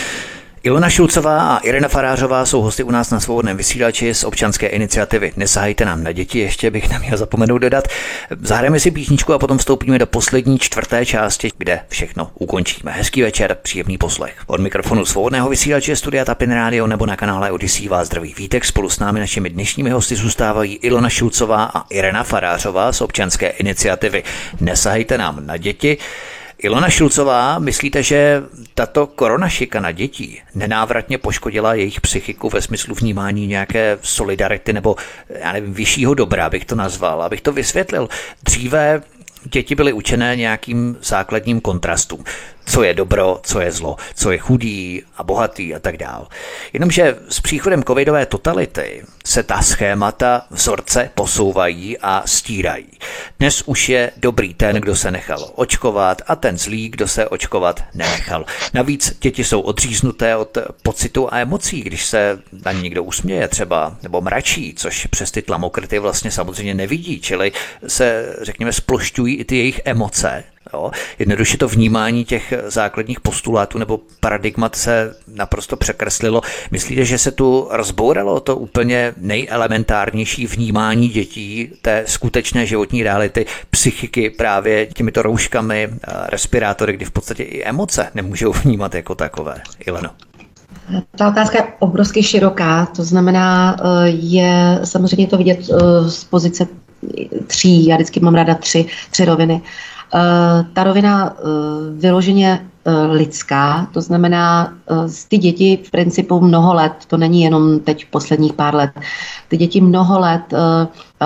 Ilona Šulcová a Irena Farářová jsou hosty u nás na svobodném vysílači z občanské iniciativy Nesahajte nám na děti, ještě bych neměl zapomenout dodat. Zahrajeme si písničku a potom vstoupíme do poslední čtvrté části, kde všechno ukončíme. Hezký večer, příjemný poslech. Od mikrofonu svobodného vysílače Studia Tapin Radio nebo na kanále Odyssey vás zdraví vítek. Spolu s námi našimi dnešními hosty zůstávají Ilona Šulcová a Irena Farářová z občanské iniciativy Nesahajte nám na děti. Ilona Šulcová, myslíte, že tato koronašika na dětí nenávratně poškodila jejich psychiku ve smyslu vnímání nějaké solidarity nebo, já nevím, vyššího dobra, bych to nazval, abych to vysvětlil. Dříve děti byly učené nějakým základním kontrastům co je dobro, co je zlo, co je chudý a bohatý a tak dál. Jenomže s příchodem covidové totality se ta schémata vzorce posouvají a stírají. Dnes už je dobrý ten, kdo se nechal očkovat a ten zlý, kdo se očkovat nenechal. Navíc děti jsou odříznuté od pocitu a emocí, když se na ní někdo usměje třeba nebo mračí, což přes ty tlamokryty vlastně samozřejmě nevidí, čili se, řekněme, splošťují i ty jejich emoce Jo? Jednoduše to vnímání těch základních postulátů nebo paradigmat se naprosto překreslilo. Myslíte, že se tu rozbouralo to úplně nejelementárnější vnímání dětí té skutečné životní reality, psychiky právě těmito rouškami, respirátory, kdy v podstatě i emoce nemůžou vnímat jako takové? Ileno.
Ta otázka je obrovsky široká, to znamená, eh, je samozřejmě to vidět eh, z pozice tří, já vždycky mám ráda tři, tři roviny. Ta rovina vyloženě lidská, to znamená, ty děti v principu mnoho let, to není jenom teď posledních pár let, ty děti mnoho let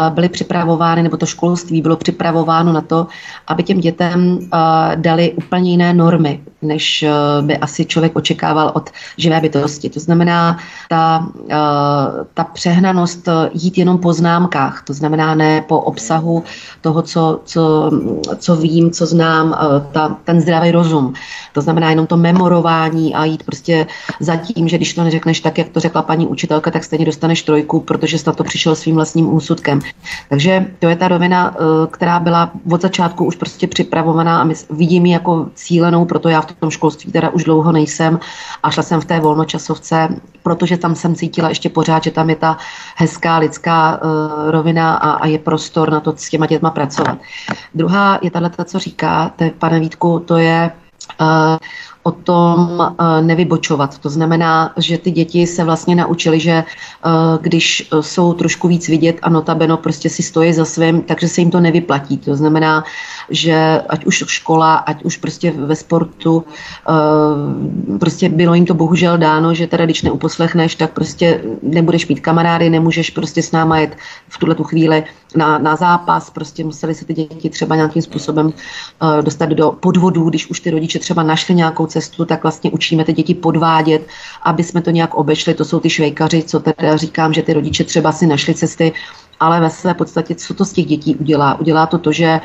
byly připravovány, nebo to školství bylo připravováno na to, aby těm dětem dali úplně jiné normy, než by asi člověk očekával od živé bytosti. To znamená, ta, ta přehnanost jít jenom po známkách, to znamená ne po obsahu toho, co, co, co vím, co znám, ta, ten zdravý rozum. To znamená jenom to memorování a jít prostě za tím, že když to neřekneš tak, jak to řekla paní učitelka, tak stejně dostaneš trojku, protože jsi na to přišel svým vlastním úsudkem. Takže to je ta rovina, eh, která byla od začátku už prostě připravovaná a my vidím ji jako cílenou, proto já v tom školství teda už dlouho nejsem a šla jsem v té volnočasovce, protože tam jsem cítila ještě pořád, že tam je ta hezká lidská uh, rovina a, a je prostor na to s těma dětma pracovat. Druhá je tahle, co říkáte, pane Vítku, to je uh, o tom eh, nevybočovat. To znamená, že ty děti se vlastně naučily, že eh, když jsou trošku víc vidět a notabeno prostě si stojí za svým, takže se jim to nevyplatí. To znamená, že ať už škola, ať už prostě ve sportu, eh, prostě bylo jim to bohužel dáno, že teda když neuposlechneš, tak prostě nebudeš mít kamarády, nemůžeš prostě s náma jet v tuhle tu chvíli na, na zápas, prostě museli se ty děti třeba nějakým způsobem dostat do podvodů, když už ty rodiče třeba našli nějakou cestu, tak vlastně učíme ty děti podvádět, aby jsme to nějak obešli. To jsou ty švejkaři, co teda říkám, že ty rodiče třeba si našli cesty, ale ve své podstatě, co to z těch dětí udělá? Udělá to to, že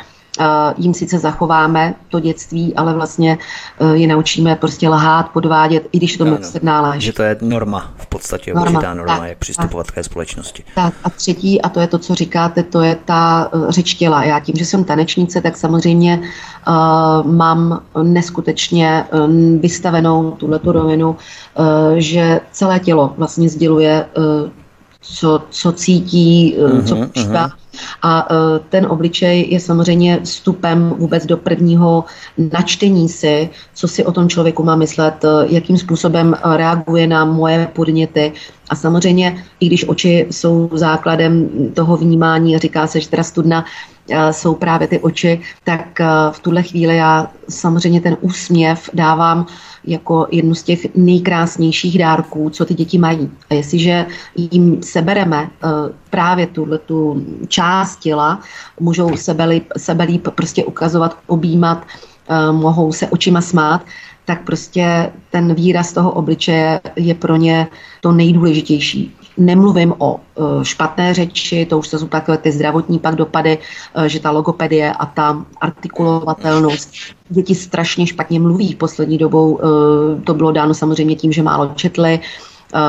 jim sice zachováme to dětství, ale vlastně eh, je naučíme prostě lhát, podvádět, i když to no, náleží.
Že to je norma, v podstatě norma, určitá norma, tak, jak přistupovat tak, k té společnosti.
Tak a třetí, a to je to, co říkáte, to je ta eh, řeč těla. Já tím, že jsem tanečnice, tak samozřejmě uh, mám neskutečně vystavenou tuhle rovinu, uh, že celé tělo vlastně sděluje uh, co, co cítí, uh, co mhm, používá. Uh-huh. A e, ten obličej je samozřejmě vstupem vůbec do prvního načtení si, co si o tom člověku má myslet, e, jakým způsobem reaguje na moje podněty. A samozřejmě, i když oči jsou základem toho vnímání, říká se, že teda studna jsou právě ty oči, tak v tuhle chvíli já samozřejmě ten úsměv dávám jako jednu z těch nejkrásnějších dárků, co ty děti mají. A jestliže jim sebereme právě tuhle tu část těla, můžou sebe líp, prostě ukazovat, objímat, mohou se očima smát, tak prostě ten výraz toho obličeje je pro ně to nejdůležitější. Nemluvím o e, špatné řeči, to už jsou takové ty zdravotní pak dopady, e, že ta logopedie a ta artikulovatelnost. Děti strašně špatně mluví poslední dobou, e, to bylo dáno samozřejmě tím, že málo četli,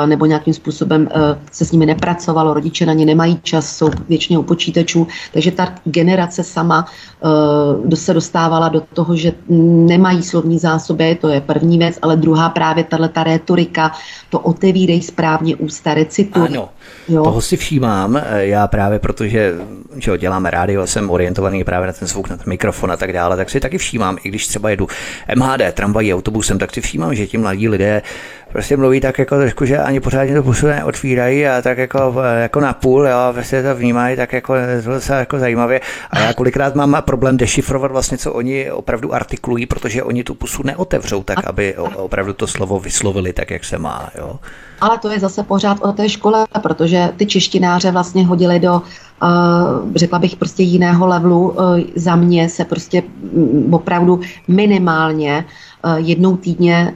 nebo nějakým způsobem se s nimi nepracovalo, rodiče na ně nemají čas, jsou většině u počítačů, takže ta generace sama se dostávala do toho, že nemají slovní zásoby, to je první věc, ale druhá právě tahle ta retorika, to otevírej správně ústa, recitu.
Ano, jo. toho si všímám, já právě protože že děláme rádio, jsem orientovaný právě na ten zvuk, na ten mikrofon a tak dále, tak si taky všímám, i když třeba jedu MHD, tramvají, autobusem, tak si všímám, že ti mladí lidé prostě mluví tak jako trošku, že ani pořádně to pusu neotvírají a tak jako, jako na půl, jo, prostě to vnímají tak jako, to jako zajímavě. A já kolikrát mám problém dešifrovat vlastně, co oni opravdu artikulují, protože oni tu pusu neotevřou tak, aby opravdu to slovo vyslovili tak, jak se má. Jo.
Ale to je zase pořád o té škole, protože ty češtináře vlastně hodili do Uh, řekla bych prostě jiného levelu. Uh, za mě se prostě um, opravdu minimálně jednou týdně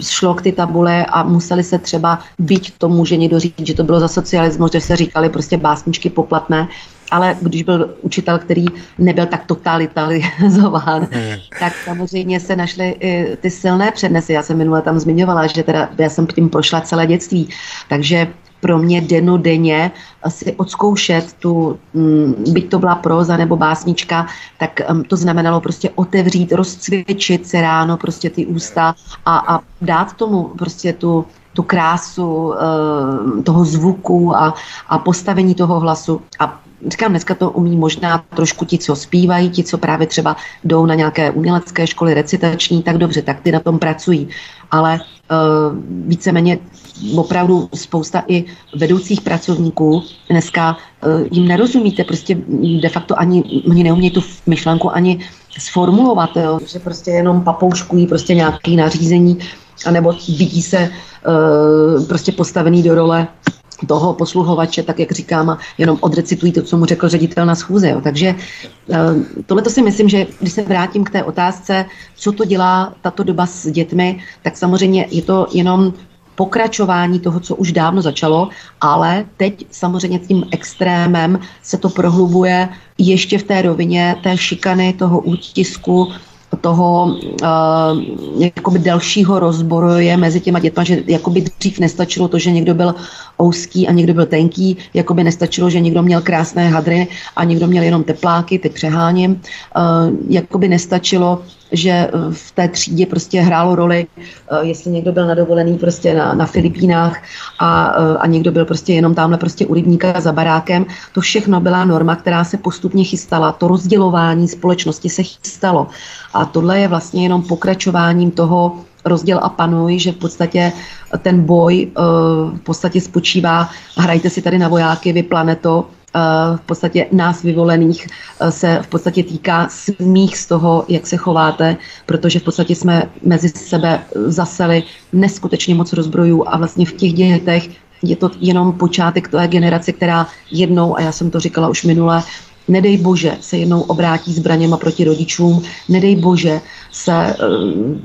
šlo k ty tabule a museli se třeba, byť to může někdo říct, že to bylo za socialismu, že se říkali prostě básničky poplatné, ale když byl učitel, který nebyl tak totalitalizován, hmm. tak samozřejmě se našly i ty silné přednesy. Já jsem minule tam zmiňovala, že teda já jsem tím prošla celé dětství, takže pro mě denodenně si odzkoušet tu, mm, byť to byla proza nebo básnička, tak mm, to znamenalo prostě otevřít, rozcvičit se ráno prostě ty ústa a, a dát tomu prostě tu tu krásu toho zvuku a, a postavení toho hlasu. A říkám, dneska to umí možná trošku ti, co zpívají, ti, co právě třeba jdou na nějaké umělecké školy recitační, tak dobře, tak ty na tom pracují. Ale uh, víceméně opravdu spousta i vedoucích pracovníků dneska uh, jim nerozumíte, prostě de facto ani, oni neumějí tu myšlenku ani sformulovat, jo, že prostě jenom papouškují prostě nějaké nařízení, anebo vidí se uh, prostě postavený do role toho posluhovače, tak jak říkám, a jenom odrecitují to, co mu řekl ředitel na schůze. Jo. Takže eh, tohle to si myslím, že když se vrátím k té otázce, co to dělá tato doba s dětmi, tak samozřejmě je to jenom pokračování toho, co už dávno začalo, ale teď samozřejmě tím extrémem se to prohlubuje ještě v té rovině té šikany, toho útisku, toho uh, jakoby dalšího rozboru je mezi těma dětma, že jakoby dřív nestačilo to, že někdo byl ouský a někdo byl tenký, jakoby nestačilo, že někdo měl krásné hadry a někdo měl jenom tepláky, teď přeháním. Uh, jakoby nestačilo, že eh, v té třídě prostě hrálo roli, eh, jestli někdo byl nadovolený prostě na, na Filipínách a, eh, a někdo byl prostě jenom tamhle prostě u rybníka za barákem. To všechno byla norma, která se postupně chystala. To rozdělování společnosti se chystalo. A tohle je vlastně jenom pokračováním toho, rozděl a panuj, že v podstatě ten boj v podstatě spočívá, hrajte si tady na vojáky, vy planeto, v podstatě nás vyvolených eh, se v podstatě týká smích z toho, jak se chováte, protože v podstatě jsme mezi sebe zaseli neskutečně moc rozbrojů a vlastně v těch dětech je to jenom počátek té generace, která jednou, a já jsem to říkala už minule, nedej bože se jednou obrátí zbraněma proti rodičům, nedej bože se eh,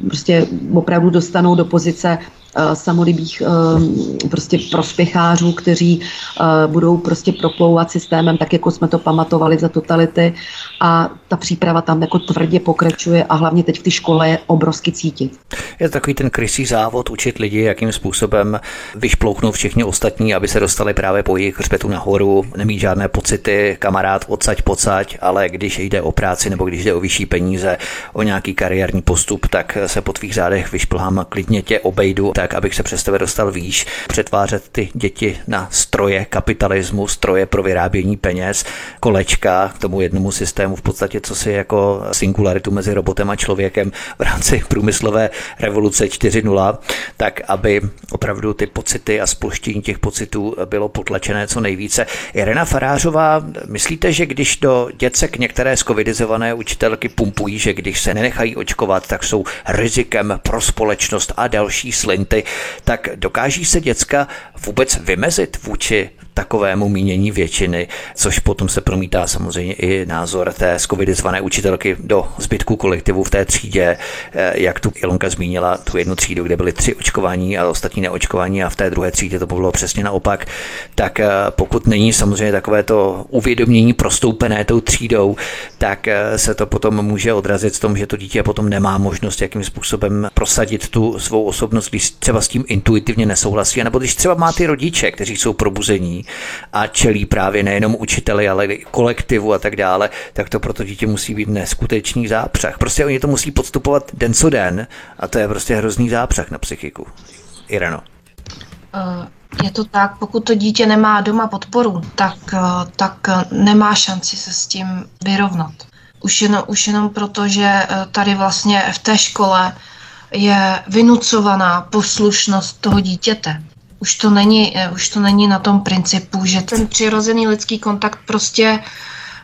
prostě opravdu dostanou do pozice Eh, samolibých eh, prostě prospěchářů, kteří eh, budou prostě proplouvat systémem, tak jako jsme to pamatovali za totality a ta příprava tam jako tvrdě pokračuje a hlavně teď v té škole je obrovsky cítit.
Je to takový ten krysý závod učit lidi, jakým způsobem vyšplouknout všichni ostatní, aby se dostali právě po jejich hřbetu nahoru, nemít žádné pocity, kamarád odsaď pocať, ale když jde o práci nebo když jde o vyšší peníze, o nějaký kariérní postup, tak se po tvých řádech vyšplhám klidně tě obejdu tak abych se přes tebe dostal výš, přetvářet ty děti na stroje kapitalismu, stroje pro vyrábění peněz, kolečka k tomu jednomu systému, v podstatě co si jako singularitu mezi robotem a člověkem v rámci průmyslové revoluce 4.0, tak aby opravdu ty pocity a sploštění těch pocitů bylo potlačené co nejvíce. Irena Farářová, myslíte, že když do děcek některé skovidizované učitelky pumpují, že když se nenechají očkovat, tak jsou rizikem pro společnost a další slinty, klienty, tak dokáží se děcka vůbec vymezit vůči takovému mínění většiny, což potom se promítá samozřejmě i názor té skovidizované učitelky do zbytku kolektivu v té třídě, eh, jak tu Ilonka zmínila, tu jednu třídu, kde byly tři očkování a ostatní neočkování a v té druhé třídě to bylo přesně naopak, tak eh, pokud není samozřejmě takové to uvědomění prostoupené tou třídou, tak eh, se to potom může odrazit v tom, že to dítě potom nemá možnost jakým způsobem prosadit tu svou osobnost, když třeba s tím intuitivně nesouhlasí, nebo když třeba má ty rodiče, kteří jsou probuzení a čelí právě nejenom učiteli, ale i kolektivu a tak dále, tak to pro to dítě musí být neskutečný zápřah. Prostě oni to musí podstupovat den co den a to je prostě hrozný zápřah na psychiku. Ireno.
Uh je to tak, pokud to dítě nemá doma podporu, tak, eh, tak nemá šanci se s tím vyrovnat. Už jenom, už jenom proto, že eh, tady vlastně v té škole je vynucovaná poslušnost toho dítěte. Už to není, eh, už to není na tom principu, že ten přirozený lidský kontakt prostě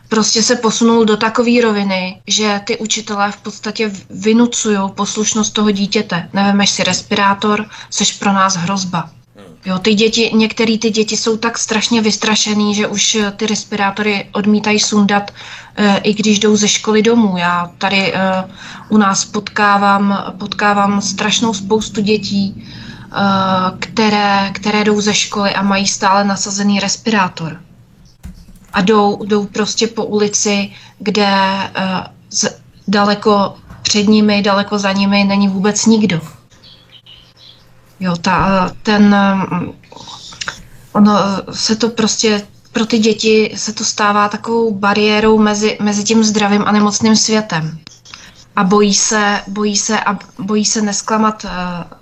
prostě se posunul do takové roviny, že ty učitelé v podstatě vynucují poslušnost toho dítěte. Nevemeš si respirátor, seš pro nás hrozba. Jo, ty děti, některé ty děti jsou tak strašně vystrašený, že už eh, ty respirátory odmítají sundat, e, i když jdou ze školy domů. Já tady e, u nás potkávám, potkávám strašnou spoustu dětí, které, které jdou ze školy a mají stále nasazený respirátor. A jdou, jdou prostě po ulici, kde z, daleko před nimi, daleko za nimi není vůbec nikdo. Jo, ta, ten, ono se to prostě pro ty děti se to stává takovou bariérou mezi, mezi tím zdravým a nemocným světem. a bojí se, bojí se, a bojí se nesklamat,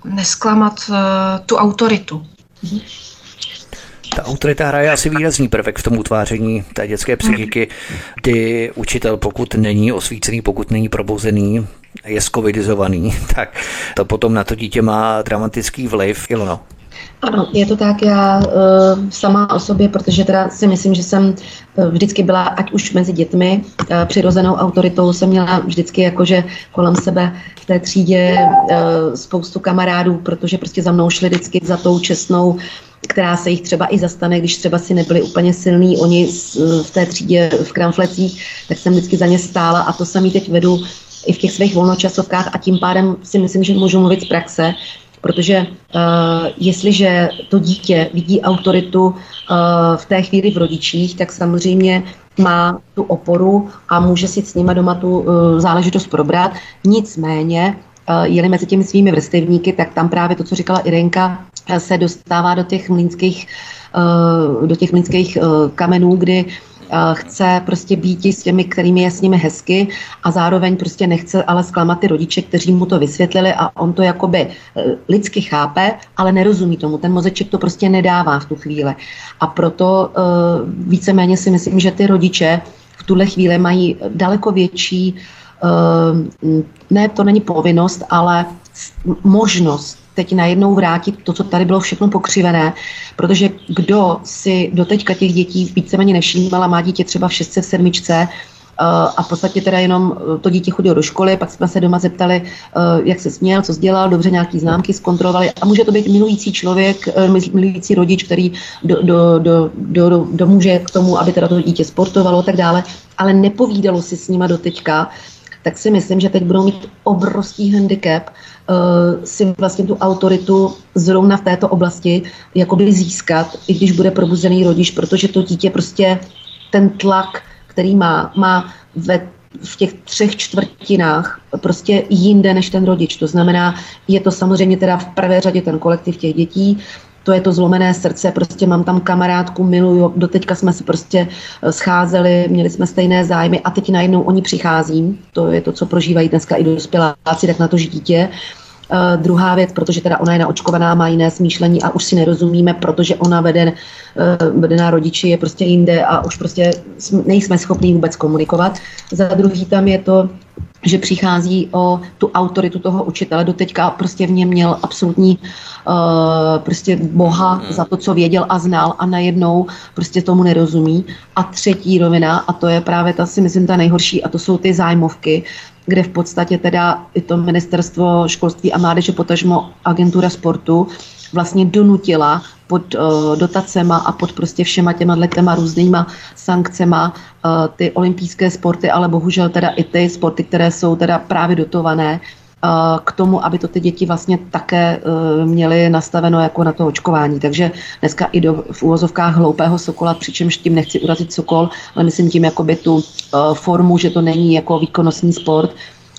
nesklamat tu autoritu.
Ta autorita hraje asi výrazný prvek v tom utváření té dětské psychiky, kdy učitel, pokud není osvícený, pokud není probozený, je skovidizovaný, tak to potom na to dítě má dramatický vliv. Ilono.
Ano, je to tak, já uh, sama o sobě, protože teda si myslím, že jsem uh, vždycky byla, ať už mezi dětmi, uh, přirozenou autoritou jsem měla vždycky jakože kolem sebe v té třídě spoustu kamarádů, protože prostě za mnou šli vždycky za tou čestnou která se jich třeba i zastane, když třeba si nebyli úplně silní oni v té třídě v kramflecích, tak jsem vždycky za ně stála a to samý teď vedu i v těch svých volnočasovkách a tím pádem si myslím, že můžu mluvit z praxe, protože uh, jestliže to dítě vidí autoritu uh, v té chvíli v rodičích, tak samozřejmě má tu oporu a může si s nima doma tu uh, záležitost probrat. Nicméně, uh, jeli mezi těmi svými vrstevníky, tak tam právě to, co říkala Irenka, se dostává do těch mlínských, do těch mlínských kamenů, kdy chce prostě být s těmi, kterými je s nimi hezky a zároveň prostě nechce ale zklamat ty rodiče, kteří mu to vysvětlili a on to jakoby e, lidsky chápe, ale nerozumí tomu. Ten mozeček to prostě nedává v tu chvíli. A proto e, víceméně si myslím, že ty rodiče v tuhle chvíli mají daleko větší, e, ne, to není povinnost, ale možnost teď najednou vrátit to, co tady bylo všechno pokřivené, protože kdo si doteďka těch dětí víceméně nevšímal a má dítě třeba v šestce, v sedmičce, eh, a v podstatě teda jenom eh, to dítě chodilo do školy, pak jsme se doma zeptali, eh, jak se směl, co dělal, dobře nějaký známky zkontrolovali. A může to být milující člověk, milující rodič, který do, do, do, do, do, domůže k tomu, aby teda to dítě sportovalo a tak dále, ale nepovídalo si s nima doteďka, tak si myslím, že teď budou mít obrovský handicap uh, si vlastně tu autoritu zrovna v této oblasti jakoby získat, i když bude probuzený rodič, protože to dítě prostě ten tlak, který má, má ve v těch třech čtvrtinách prostě jinde než ten rodič. To znamená, je to samozřejmě teda v prvé řadě ten kolektiv těch dětí, to je to zlomené srdce, prostě mám tam kamarádku, miluju, doteďka jsme se prostě eh, scházeli, měli jsme stejné zájmy a teď najednou oni přichází, to je to, co prožívají dneska i dospěláci, tak na to dítě. Uh, druhá věc, protože teda ona je naočkovaná, má jiné smýšlení a už si nerozumíme, protože ona vede, uh, vede na rodiči, je prostě jinde a už prostě nejsme schopní vůbec komunikovat. Za druhý tam je to, že přichází o tu autoritu toho učitele. Doteďka prostě v něm měl absolutní uh, prostě boha hmm. za to, co věděl a znal a najednou prostě tomu nerozumí. A třetí rovina, a to je právě ta si myslím ta nejhorší, a to jsou ty zájmovky, kde v podstatě teda i to ministerstvo školství a mládeže, potažmo agentura sportu, vlastně donutila pod uh, dotacema a pod prostě všema těma těma různýma sankcema uh, ty olympijské sporty, ale bohužel teda i ty sporty, které jsou teda právě dotované, uh, k tomu, aby to ty děti vlastně také uh, měly nastaveno jako na to očkování. Takže dneska i do, v úvozovkách hloupého sokola, přičemž tím nechci urazit sokol, ale myslím tím jakoby tu uh, formu, že to není jako výkonnostní sport,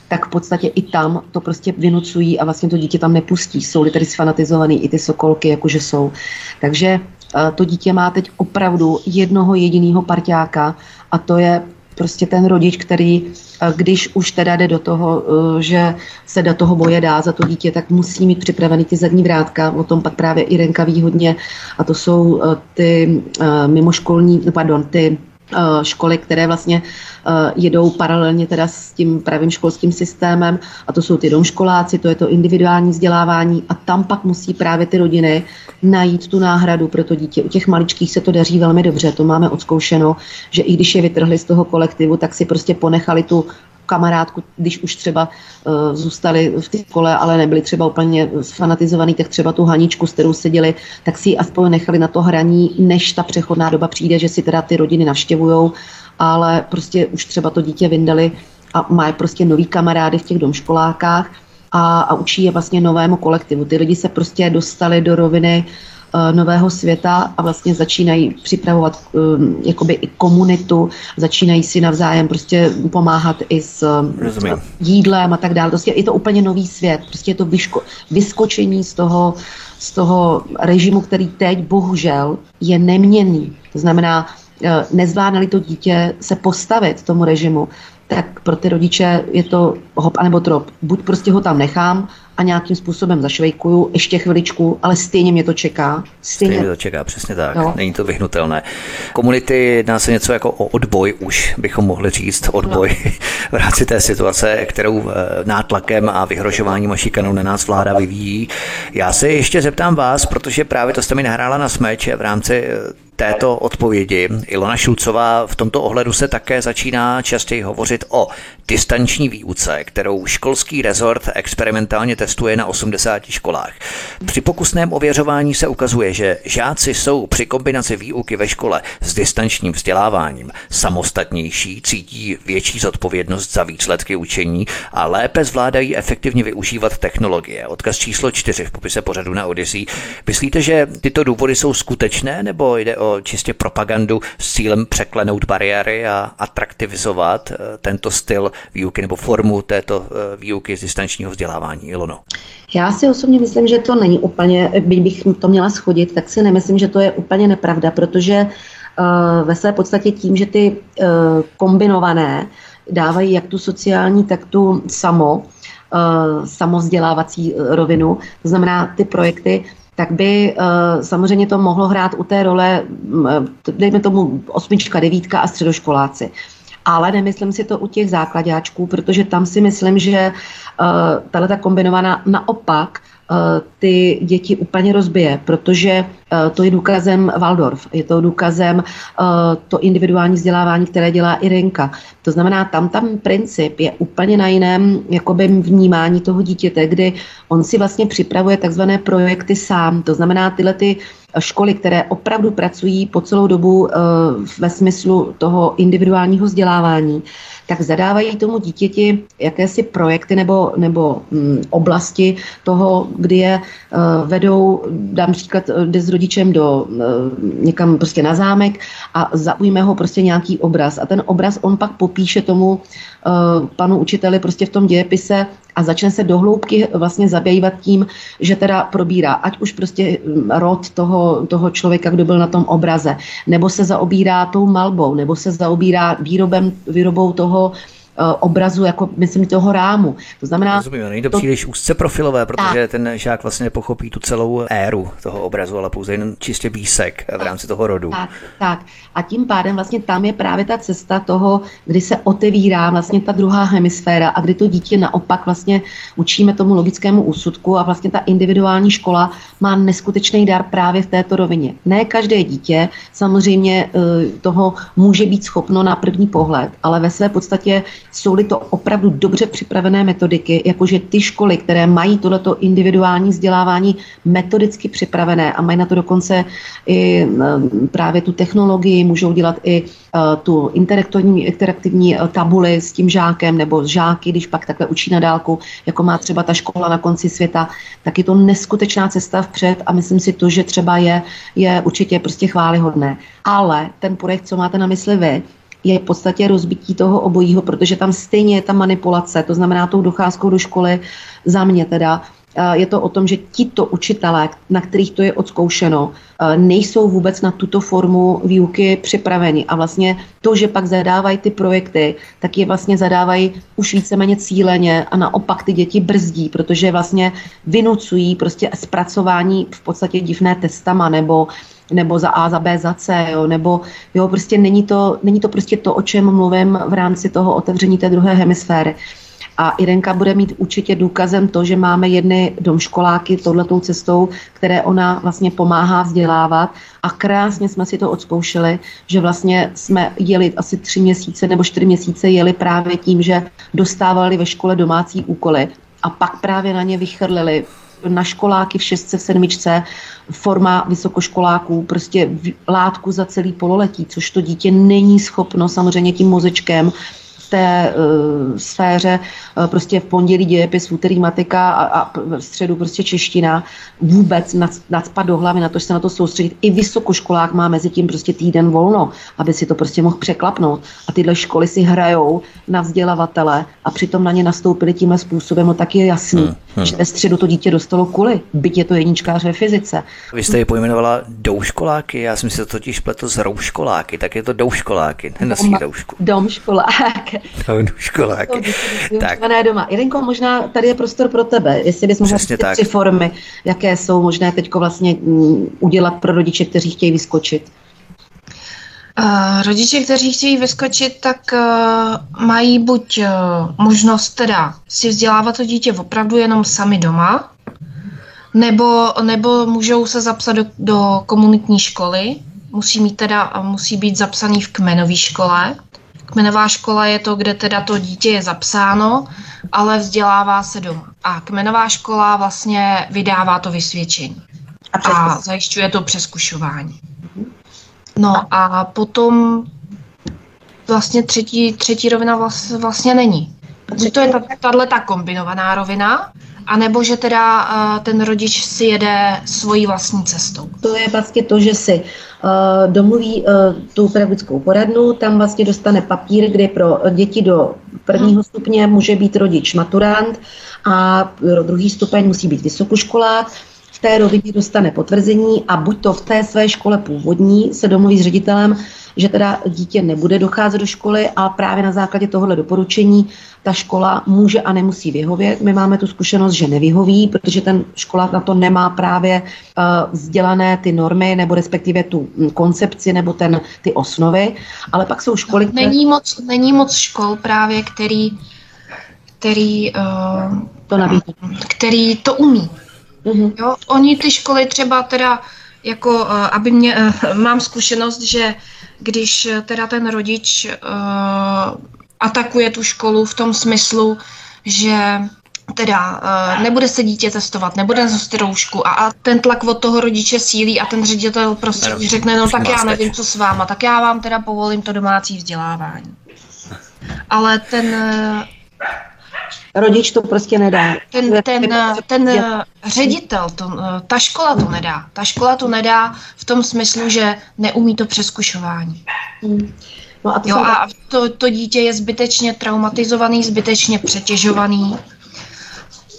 tak v podstatě i tam to prostě vynucují a vlastně to dítě tam nepustí. Jsou-li tedy sfanatizovaný i ty sokolky, jakože jsou. Takže eh, to dítě má teď opravdu jednoho jediného parťáka a to je prostě ten rodič, který, eh, když už teda jde do toho, eh, že se do toho boje dá za to dítě, tak musí mít připravený ty zadní vrátka, o tom pak právě Irenka ví hodně, a to jsou ty mimoškolní, pardon, ty Eh, školy, které vlastně eh, jedou paralelně teda s tím pravým školským systémem a to jsou ty domškoláci, to je to individuální vzdělávání a tam pak musí právě ty rodiny najít tu náhradu pro to dítě. U těch maličkých se to daří velmi dobře, to máme odzkoušeno, že i když je vytrhli z toho kolektivu, tak si prostě ponechali tu kamarádku, když už třeba uh, zůstali v té kole, ale nebyli třeba úplně fanatizovaný, tak třeba tu haničku, s kterou seděli, tak si ji aspoň nechali na to hraní, než ta přechodná doba přijde, že si teda ty rodiny navštěvují, ale prostě už třeba to dítě vyndali a má prostě nový kamarády v těch domškolákách a, a učí je vlastně novému kolektivu. Ty lidi se prostě dostali do roviny uh, nového světa a vlastně začínají připravovat um, jakoby i komunitu, začínají si navzájem prostě pomáhat i s Rozumím. jídlem a tak dále. Prostě je to úplně nový svět, prostě je to vyško, vyskočení z toho, z toho režimu, který teď bohužel je neměný. To znamená, eh, nezvládnali to dítě se postavit tomu režimu, tak pro ty rodiče je to hop anebo trop. Buď prostě ho tam nechám a nějakým způsobem zašvejkuju ještě chviličku, ale stejně mě to čeká.
Stejně, stejně mě to čeká, přesně tak. No. Není to vyhnutelné. Komunity jedná se něco jako o odboj, už bychom mohli říct, odboj no. v rámci té situace, kterou eh, nátlakem a vyhrožováním a šikanou na nás vláda vyvíjí. Já se ještě zeptám vás, protože právě to jste mi nahrála na smeč v rámci eh, této odpovědi. Ilona Šulcová v tomto ohledu se také začíná častěji hovořit o distanční výuce, kterou školský rezort experimentálně testuje na 80 školách. Při pokusném ověřování se ukazuje, že žáci jsou při kombinaci výuky ve škole s distančním vzděláváním samostatnější, cítí větší zodpovědnost za výsledky učení a lépe zvládají efektivně využívat technologie. Odkaz číslo 4 v popise pořadu na Odyssey. Myslíte, že tyto důvody jsou skutečné nebo jde o čistě propagandu s cílem překlenout bariéry a atraktivizovat eh, tento styl výuky nebo formu této eh, výuky z distančního vzdělávání. Ilono.
Já si osobně myslím, že to není úplně, byť bych to měla schodit, tak si nemyslím, že to je úplně nepravda, protože uh, ve své podstatě tím, že ty kombinované dávají jak tu sociální, tak tu samo, samovzdělávací rovinu, to znamená ty projekty, tak by uh, samozřejmě to mohlo hrát u té role, dejme tomu osmička, devítka a středoškoláci. Ale nemyslím si to u těch základáčků, protože tam si myslím, že uh, tahle ta kombinovaná naopak Eh, ty děti úplně rozbije, protože eh, to je důkazem Waldorf, je to důkazem eh, to individuální vzdělávání, které dělá Irenka. To znamená, tam tam princip je úplně na jiném jakoby vnímání toho dítěte, kdy on si vlastně připravuje takzvané projekty sám. To znamená, tyhle ty školy, které opravdu pracují po celou dobu ve smyslu toho individuálního vzdělávání, tak zadávají tomu dítěti jakési projekty nebo, nebo hm, oblasti toho, kdy je uh, vedou, dám příklad, eh, jde s rodičem do uh, někam prostě na zámek a zaujme ho prostě nějaký obraz. A ten obraz on pak popíše tomu uh, panu učiteli prostě v tom dějepise a začne se dohloubky vlastně zabývat tím, že teda probírá, ať už prostě hm, rod toho, toho člověka, kdo byl na tom obraze, nebo se zaobírá tou malbou, nebo se zaobírá výrobem, výrobou toho obrazu, jako myslím toho rámu.
To znamená... Rozumím, není to, to příliš úzce profilové, protože tak. ten žák vlastně nepochopí tu celou éru toho obrazu, ale pouze jen čistě výsek v rámci toho rodu.
Tak, tak. A tím pádem vlastně tam je právě ta cesta toho, kdy se otevírá vlastně ta druhá hemisféra a kdy to dítě naopak vlastně učíme tomu logickému úsudku a vlastně ta individuální škola má neskutečný dar právě v této rovině. Ne každé dítě samozřejmě eh, toho může být schopno na první pohled, ale ve své podstatě jsou-li to opravdu dobře připravené metodiky, jakože ty školy, které mají tohleto individuální vzdělávání metodicky připravené a mají na to dokonce i právě tu technologii, můžou dělat i e, tu interaktivní, interaktivní e, tabuli s tím žákem nebo žáky, když pak takhle učí na dálku, jako má třeba ta škola na konci světa, tak je to neskutečná cesta vpřed a myslím si to, že třeba je, je určitě prostě chválihodné. Ale ten projekt, co máte na mysli vy, je v podstatě rozbití toho obojího, protože tam stejně je ta manipulace, to znamená tou docházkou do školy za mě teda, je to o tom, že tito učitelé, na kterých to je odzkoušeno, nejsou vůbec na tuto formu výuky připraveni. A vlastně to, že pak zadávají ty projekty, tak je vlastně zadávají už víceméně cíleně a naopak ty děti brzdí, protože vlastně vynucují prostě zpracování v podstatě divné testama nebo nebo za A, za B, za C, jo, nebo jo, prostě není to, není to prostě to, o čem mluvím v rámci toho otevření té druhé hemisféry. A Irenka bude mít určitě důkazem to, že máme jedny domškoláky tohletou cestou, které ona vlastně pomáhá vzdělávat. A krásně jsme si to odzkoušeli, že vlastně jsme jeli asi tři měsíce nebo čtyři měsíce jeli právě tím, že dostávali ve škole domácí úkoly a pak právě na ně vychrlili na školáky v šestce, v sedmičce, forma vysokoškoláků, prostě látku za celý pololetí, což to dítě není schopno samozřejmě tím mozečkem té uh, sféře uh, prostě v pondělí dějepis, v úterý matika a, a v středu prostě čeština vůbec nadspat do hlavy, na to, že se na to soustředit. I vysokoškolák má mezi tím prostě týden volno, aby si to prostě mohl překlapnout. A tyhle školy si hrajou na vzdělavatele a přitom na ně nastoupili tímhle způsobem, no tak je jasný, hmm, hmm. že ve středu to dítě dostalo kuly, byť je to jedničkář ve fyzice.
Vy jste ji pojmenovala douškoláky, já jsem si to totiž pletl s rouškoláky, tak je to douškoláky, nenosí doušku.
Domškolák,
školák.
tak. doma. Jelenko, možná tady je prostor pro tebe, jestli bys mohla tři formy, jaké jsou možné teď vlastně mm, udělat pro rodiče, kteří chtějí vyskočit.
Uh, rodiče, kteří chtějí vyskočit, tak uh, mají buď uh, možnost teda si vzdělávat to dítě opravdu jenom sami doma, nebo, nebo můžou se zapsat do, do komunitní školy, musí mít teda, musí být zapsaný v kmenové škole. Kmenová škola je to, kde teda to dítě je zapsáno, ale vzdělává se doma. A kmenová škola vlastně vydává to vysvědčení. A, a zajišťuje to přeskušování. No a potom vlastně třetí, třetí rovina vlastně není. Takže to je tahle ta kombinovaná rovina, anebo že teda uh, ten rodič si jede svojí vlastní cestou.
To je vlastně to, že si domluví uh, tu pedagogickou poradnu, tam vlastně dostane papír, kde pro děti do prvního hmm. stupně může být rodič maturant a pro druhý stupeň musí být vysokoškolák v té rovině dostane potvrzení a buď to v té své škole původní se domluví s ředitelem, že teda dítě nebude docházet do školy a právě na základě tohohle doporučení ta škola může a nemusí vyhovět. My máme tu zkušenost, že nevyhoví, protože ten škola na to nemá právě uh, vzdělané ty normy nebo respektive tu hm, koncepci nebo ten, ty osnovy, ale pak jsou školy,
které... Není moc, není moc škol právě, který, který, uh, to nabídí. který to umí. Mm-hmm. Jo, oni ty školy třeba teda jako, uh, aby mě, uh, mám zkušenost, že když teda ten rodič uh, atakuje tu školu v tom smyslu, že teda uh, nebude se dítě testovat, nebude nosit roušku a, a ten tlak od toho rodiče sílí a ten ředitel prostě už řekne, no tak já nevím, co s váma, tak já vám teda povolím to domácí vzdělávání. Ale ten
Rodič to prostě nedá.
Ten, ten, ten ředitel, to, ta škola to nedá. Ta škola to nedá v tom smyslu, že neumí to přeskušování. Hmm. No a to, jo, a to, to dítě je zbytečně traumatizovaný, zbytečně přetěžovaný.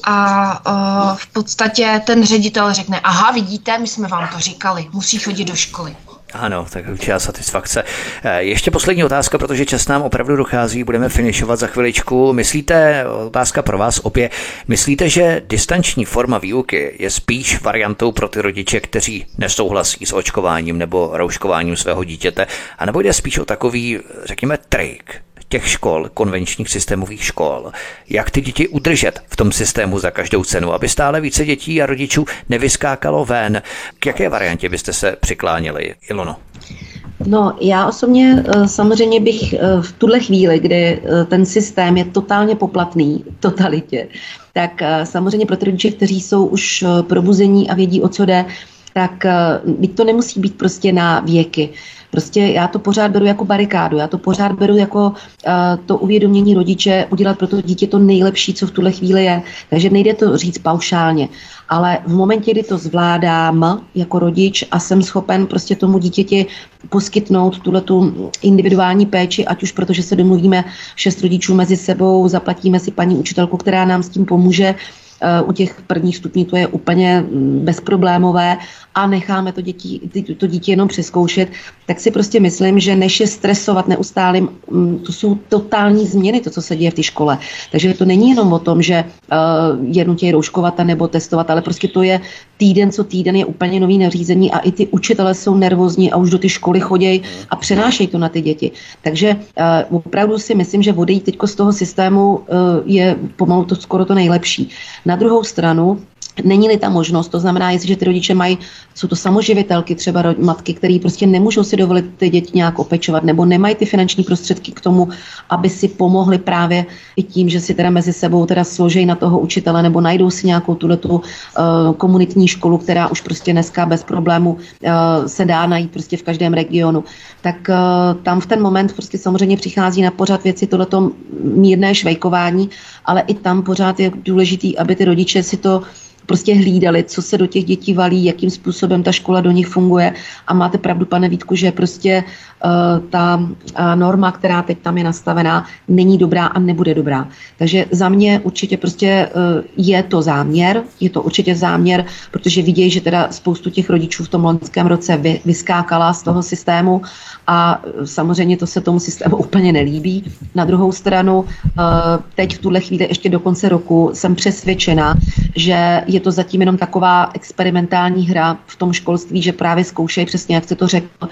A uh, v podstatě ten ředitel řekne, aha, vidíte, my jsme vám to říkali, musí chodit do školy.
Ano, tak určitá satisfakce. Eh, ještě poslední otázka, protože čas nám opravdu dochází, budeme finišovat za chviličku. Myslíte, otázka pro vás opět, myslíte, že distanční forma výuky je spíš variantou pro ty rodiče, kteří nesouhlasí s očkováním nebo rouškováním svého dítěte, anebo jde spíš o takový, řekněme, trik, těch škol, konvenčních systémových škol, jak ty děti udržet v tom systému za každou cenu, aby stále více dětí a rodičů nevyskákalo ven. K jaké variantě byste se přikláněli, Ilono?
No, já osobně eh, samozřejmě bych eh, v tuhle chvíli, kdy eh, ten systém je totálně poplatný totalitě, tak samozřejmě pro ty rodiče, kteří jsou už probuzení a vědí, o co jde, tak to nemusí být prostě na věky. Prostě já to pořád beru jako barikádu, já to pořád beru jako uh, to uvědomění rodiče, udělat pro to dítě to nejlepší, co v tuhle chvíli je. Takže nejde to říct paušálně. Ale v momentě, kdy to zvládám jako rodič a jsem schopen prostě tomu dítěti poskytnout tuhle tu individuální péči, ať už protože se domluvíme šest rodičů mezi sebou, zaplatíme si paní učitelku, která nám s tím pomůže, Eh, u těch prvních stupňů to je úplně mm, bezproblémové a necháme to, děti, to dítě jenom přeskoušet, tak si prostě myslím, že než je stresovat neustálým, mm, to jsou totální změny, to, co se děje v té škole. Takže to není jenom o tom, že uh, je nutě rouškovat nebo testovat, ale prostě to je týden co týden je úplně nový nařízení a i ty učitelé jsou nervózní a už do ty školy chodějí a přenášejí to na ty děti. Takže uh, opravdu si myslím, že odejít teď z toho systému uh, je pomalu to skoro to nejlepší. Na druhou stranu Není-li ta možnost, to znamená, jestliže ty rodiče mají, jsou to samoživitelky, třeba matky, které prostě nemůžou si dovolit ty děti nějak opečovat, nebo nemají ty finanční prostředky k tomu, aby si pomohli právě i tím, že si teda mezi sebou teda složejí na toho učitele, nebo najdou si nějakou tuhle tu uh, komunitní školu, která už prostě dneska bez problému uh, se dá najít prostě v každém regionu. Tak uh, tam v ten moment prostě samozřejmě přichází na pořád věci tohleto mírné švejkování, ale i tam pořád je důležitý, aby ty rodiče si to prostě hlídali, co se do těch dětí valí, jakým způsobem ta škola do nich funguje. A máte pravdu, pane Vítku, že prostě uh, ta uh, norma, která teď tam je nastavená, není dobrá a nebude dobrá. Takže za mě určitě prostě uh, je to záměr, je to určitě záměr, protože vidějí, že teda spoustu těch rodičů v tom loňském roce vy, vyskákala z toho systému a samozřejmě to se tomu systému úplně nelíbí. Na druhou stranu, teď v tuhle chvíli ještě do konce roku jsem přesvědčena, že je to zatím jenom taková experimentální hra v tom školství, že právě zkoušejí přesně, jak se to řekl,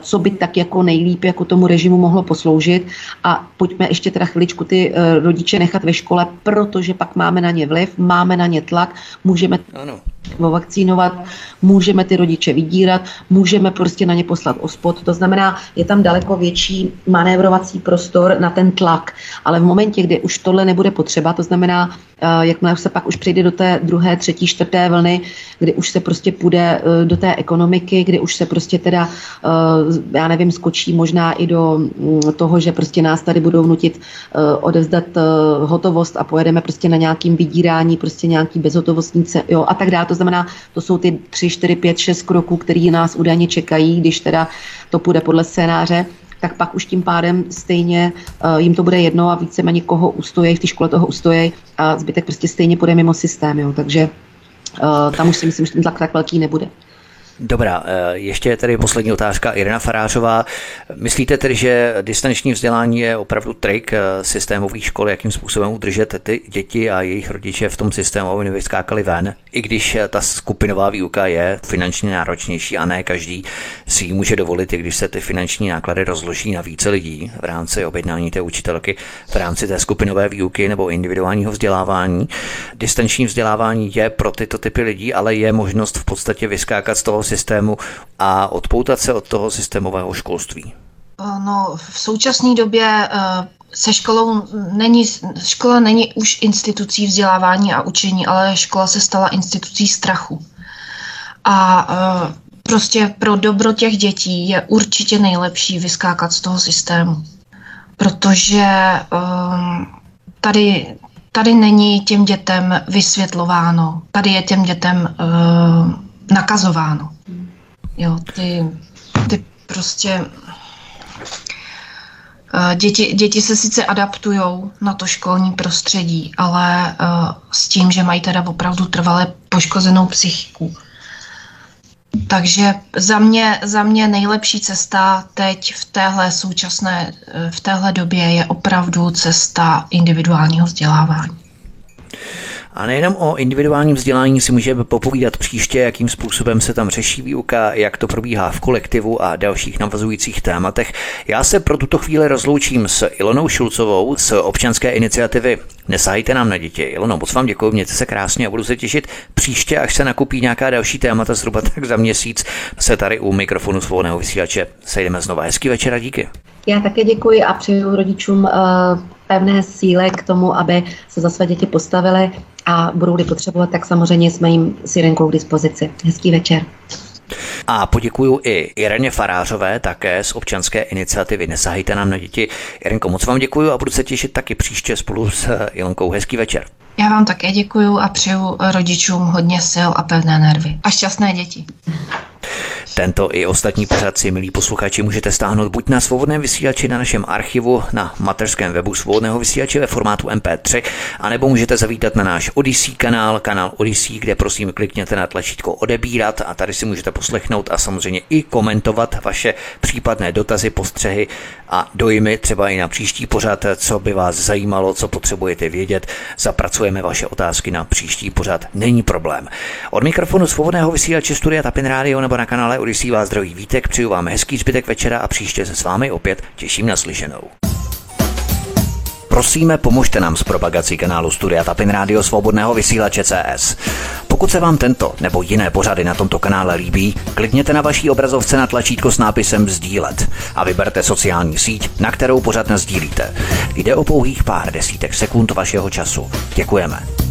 co by tak jako nejlíp jako tomu režimu mohlo posloužit a pojďme ještě teda chviličku ty eh, rodiče nechat ve škole, protože pak máme na ně vliv, máme na ně tlak, můžeme ano. Vakcínovat, můžeme ty rodiče vydírat, můžeme prostě na ně poslat ospod. To znamená, je tam daleko větší manévrovací prostor na ten tlak. Ale v momentě, kdy už tohle nebude potřeba, to znamená, eh, jakmile se pak už přijde do té druhé, třetí, čtvrté vlny, kdy už se prostě půjde eh, do té ekonomiky, kdy už se prostě teda Eh, já nevím, skočí možná i do mm, toho, že prostě nás tady budou nutit odevzdat hotovost a pojedeme prostě na nějakým vydírání, prostě nějaký bezhotovostnice, jo, a tak dále. Znamená, to jsou ty 3, 4, 5, 6 kroků, které nás údajně čekají, když teda to půjde podle scénáře tak pak už tím pádem stejně uh, jim to bude jedno a víceméně koho ustojí, v té škole toho ustojí a zbytek prostě stejně půjde mimo systém, jo. takže uh, tam už si myslím, že ten tlak tak velký nebude.
Dobrá, eh, ještě tady poslední otázka. Irina Farářová, myslíte tedy, že distanční vzdělání je opravdu trik eh, systémových škol, jakým způsobem udržet ty děti a jejich rodiče v tom systému, aby nevyskákali ven, i když eh, ta skupinová výuka je finančně náročnější a ne každý si ji může dovolit, i když se ty finanční náklady rozloží na více lidí v rámci objednání té učitelky, v rámci té skupinové výuky nebo individuálního vzdělávání. Distanční vzdělávání je pro tyto typy lidí, ale je možnost v podstatě vyskákat z toho systému a odpoutat se od toho systémového školství?
No, v současné době eh, se školou není, škola není už institucí vzdělávání a učení, ale škola se stala institucí strachu. A eh, prostě pro dobro těch dětí je určitě nejlepší vyskákat z toho systému. Protože eh, tady, tady není těm dětem vysvětlováno, tady je těm dětem nakazováno. Jo, ty, ty prostě eh, Děti, děti se sice adaptují na to školní prostředí, ale uh, s tím, že mají teda opravdu trvale poškozenou psychiku. Takže za mě, za mě nejlepší cesta teď v téhle současné, eh, v téhle době je opravdu cesta individuálního vzdělávání.
A nejenom o individuálním vzdělání si můžeme popovídat příště, jakým způsobem se tam řeší výuka, jak to probíhá v kolektivu a dalších navazujících tématech. Já se pro tuto chvíli rozloučím s Ilonou Šulcovou z občanské iniciativy Nesahejte nám na děti. Ilono, moc vám děkuji, mějte se krásně a budu se těšit příště, až se nakupí nějaká další témata, zhruba tak za měsíc se tady u mikrofonu svobodného vysílače sejdeme znova. Hezký večer a díky.
Já také děkuji a přeju rodičům uh, pevné síle k tomu, aby se za své děti postavili a budou-li potřebovat, tak samozřejmě jsme jim s Jirenkou k dispozici. Hezký večer.
A poděkuju i Ireně Farářové, také z občanské iniciativy Nesahejte nám na děti. Irenko, moc vám děkuji a budu se těšit taky příště spolu s Ilonkou. Hezký večer.
Já vám také děkuji a přeju rodičům hodně sil a pevné nervy. A šťastné děti.
Tento i ostatní pořad si, milí posluchači, můžete stáhnout buď na svobodném vysílači na našem archivu na materském webu svobodného vysílače ve formátu MP3, anebo můžete zavítat na náš Odyssey kanál, kanál Odyssey, kde prosím klikněte na tlačítko odebírat a tady si můžete poslechnout a samozřejmě i komentovat vaše případné dotazy, postřehy a dojmy třeba i na příští pořad, co by vás zajímalo, co potřebujete vědět. Zapracujeme vaše otázky na příští pořad, není problém. Od mikrofonu svobodného vysílače Studia Tapin Radio nebo na kanále Odisí vás zdraví vítek, přeju vám hezký zbytek večera a příště se s vámi opět těším na slyšenou. Prosíme, pomožte nám s propagací kanálu Studia Tapin Radio Svobodného vysílače CS. Pokud se vám tento nebo jiné pořady na tomto kanále líbí, klikněte na vaší obrazovce na tlačítko s nápisem Sdílet a vyberte sociální síť, na kterou pořád sdílíte. Jde o pouhých pár desítek sekund vašeho času. Děkujeme.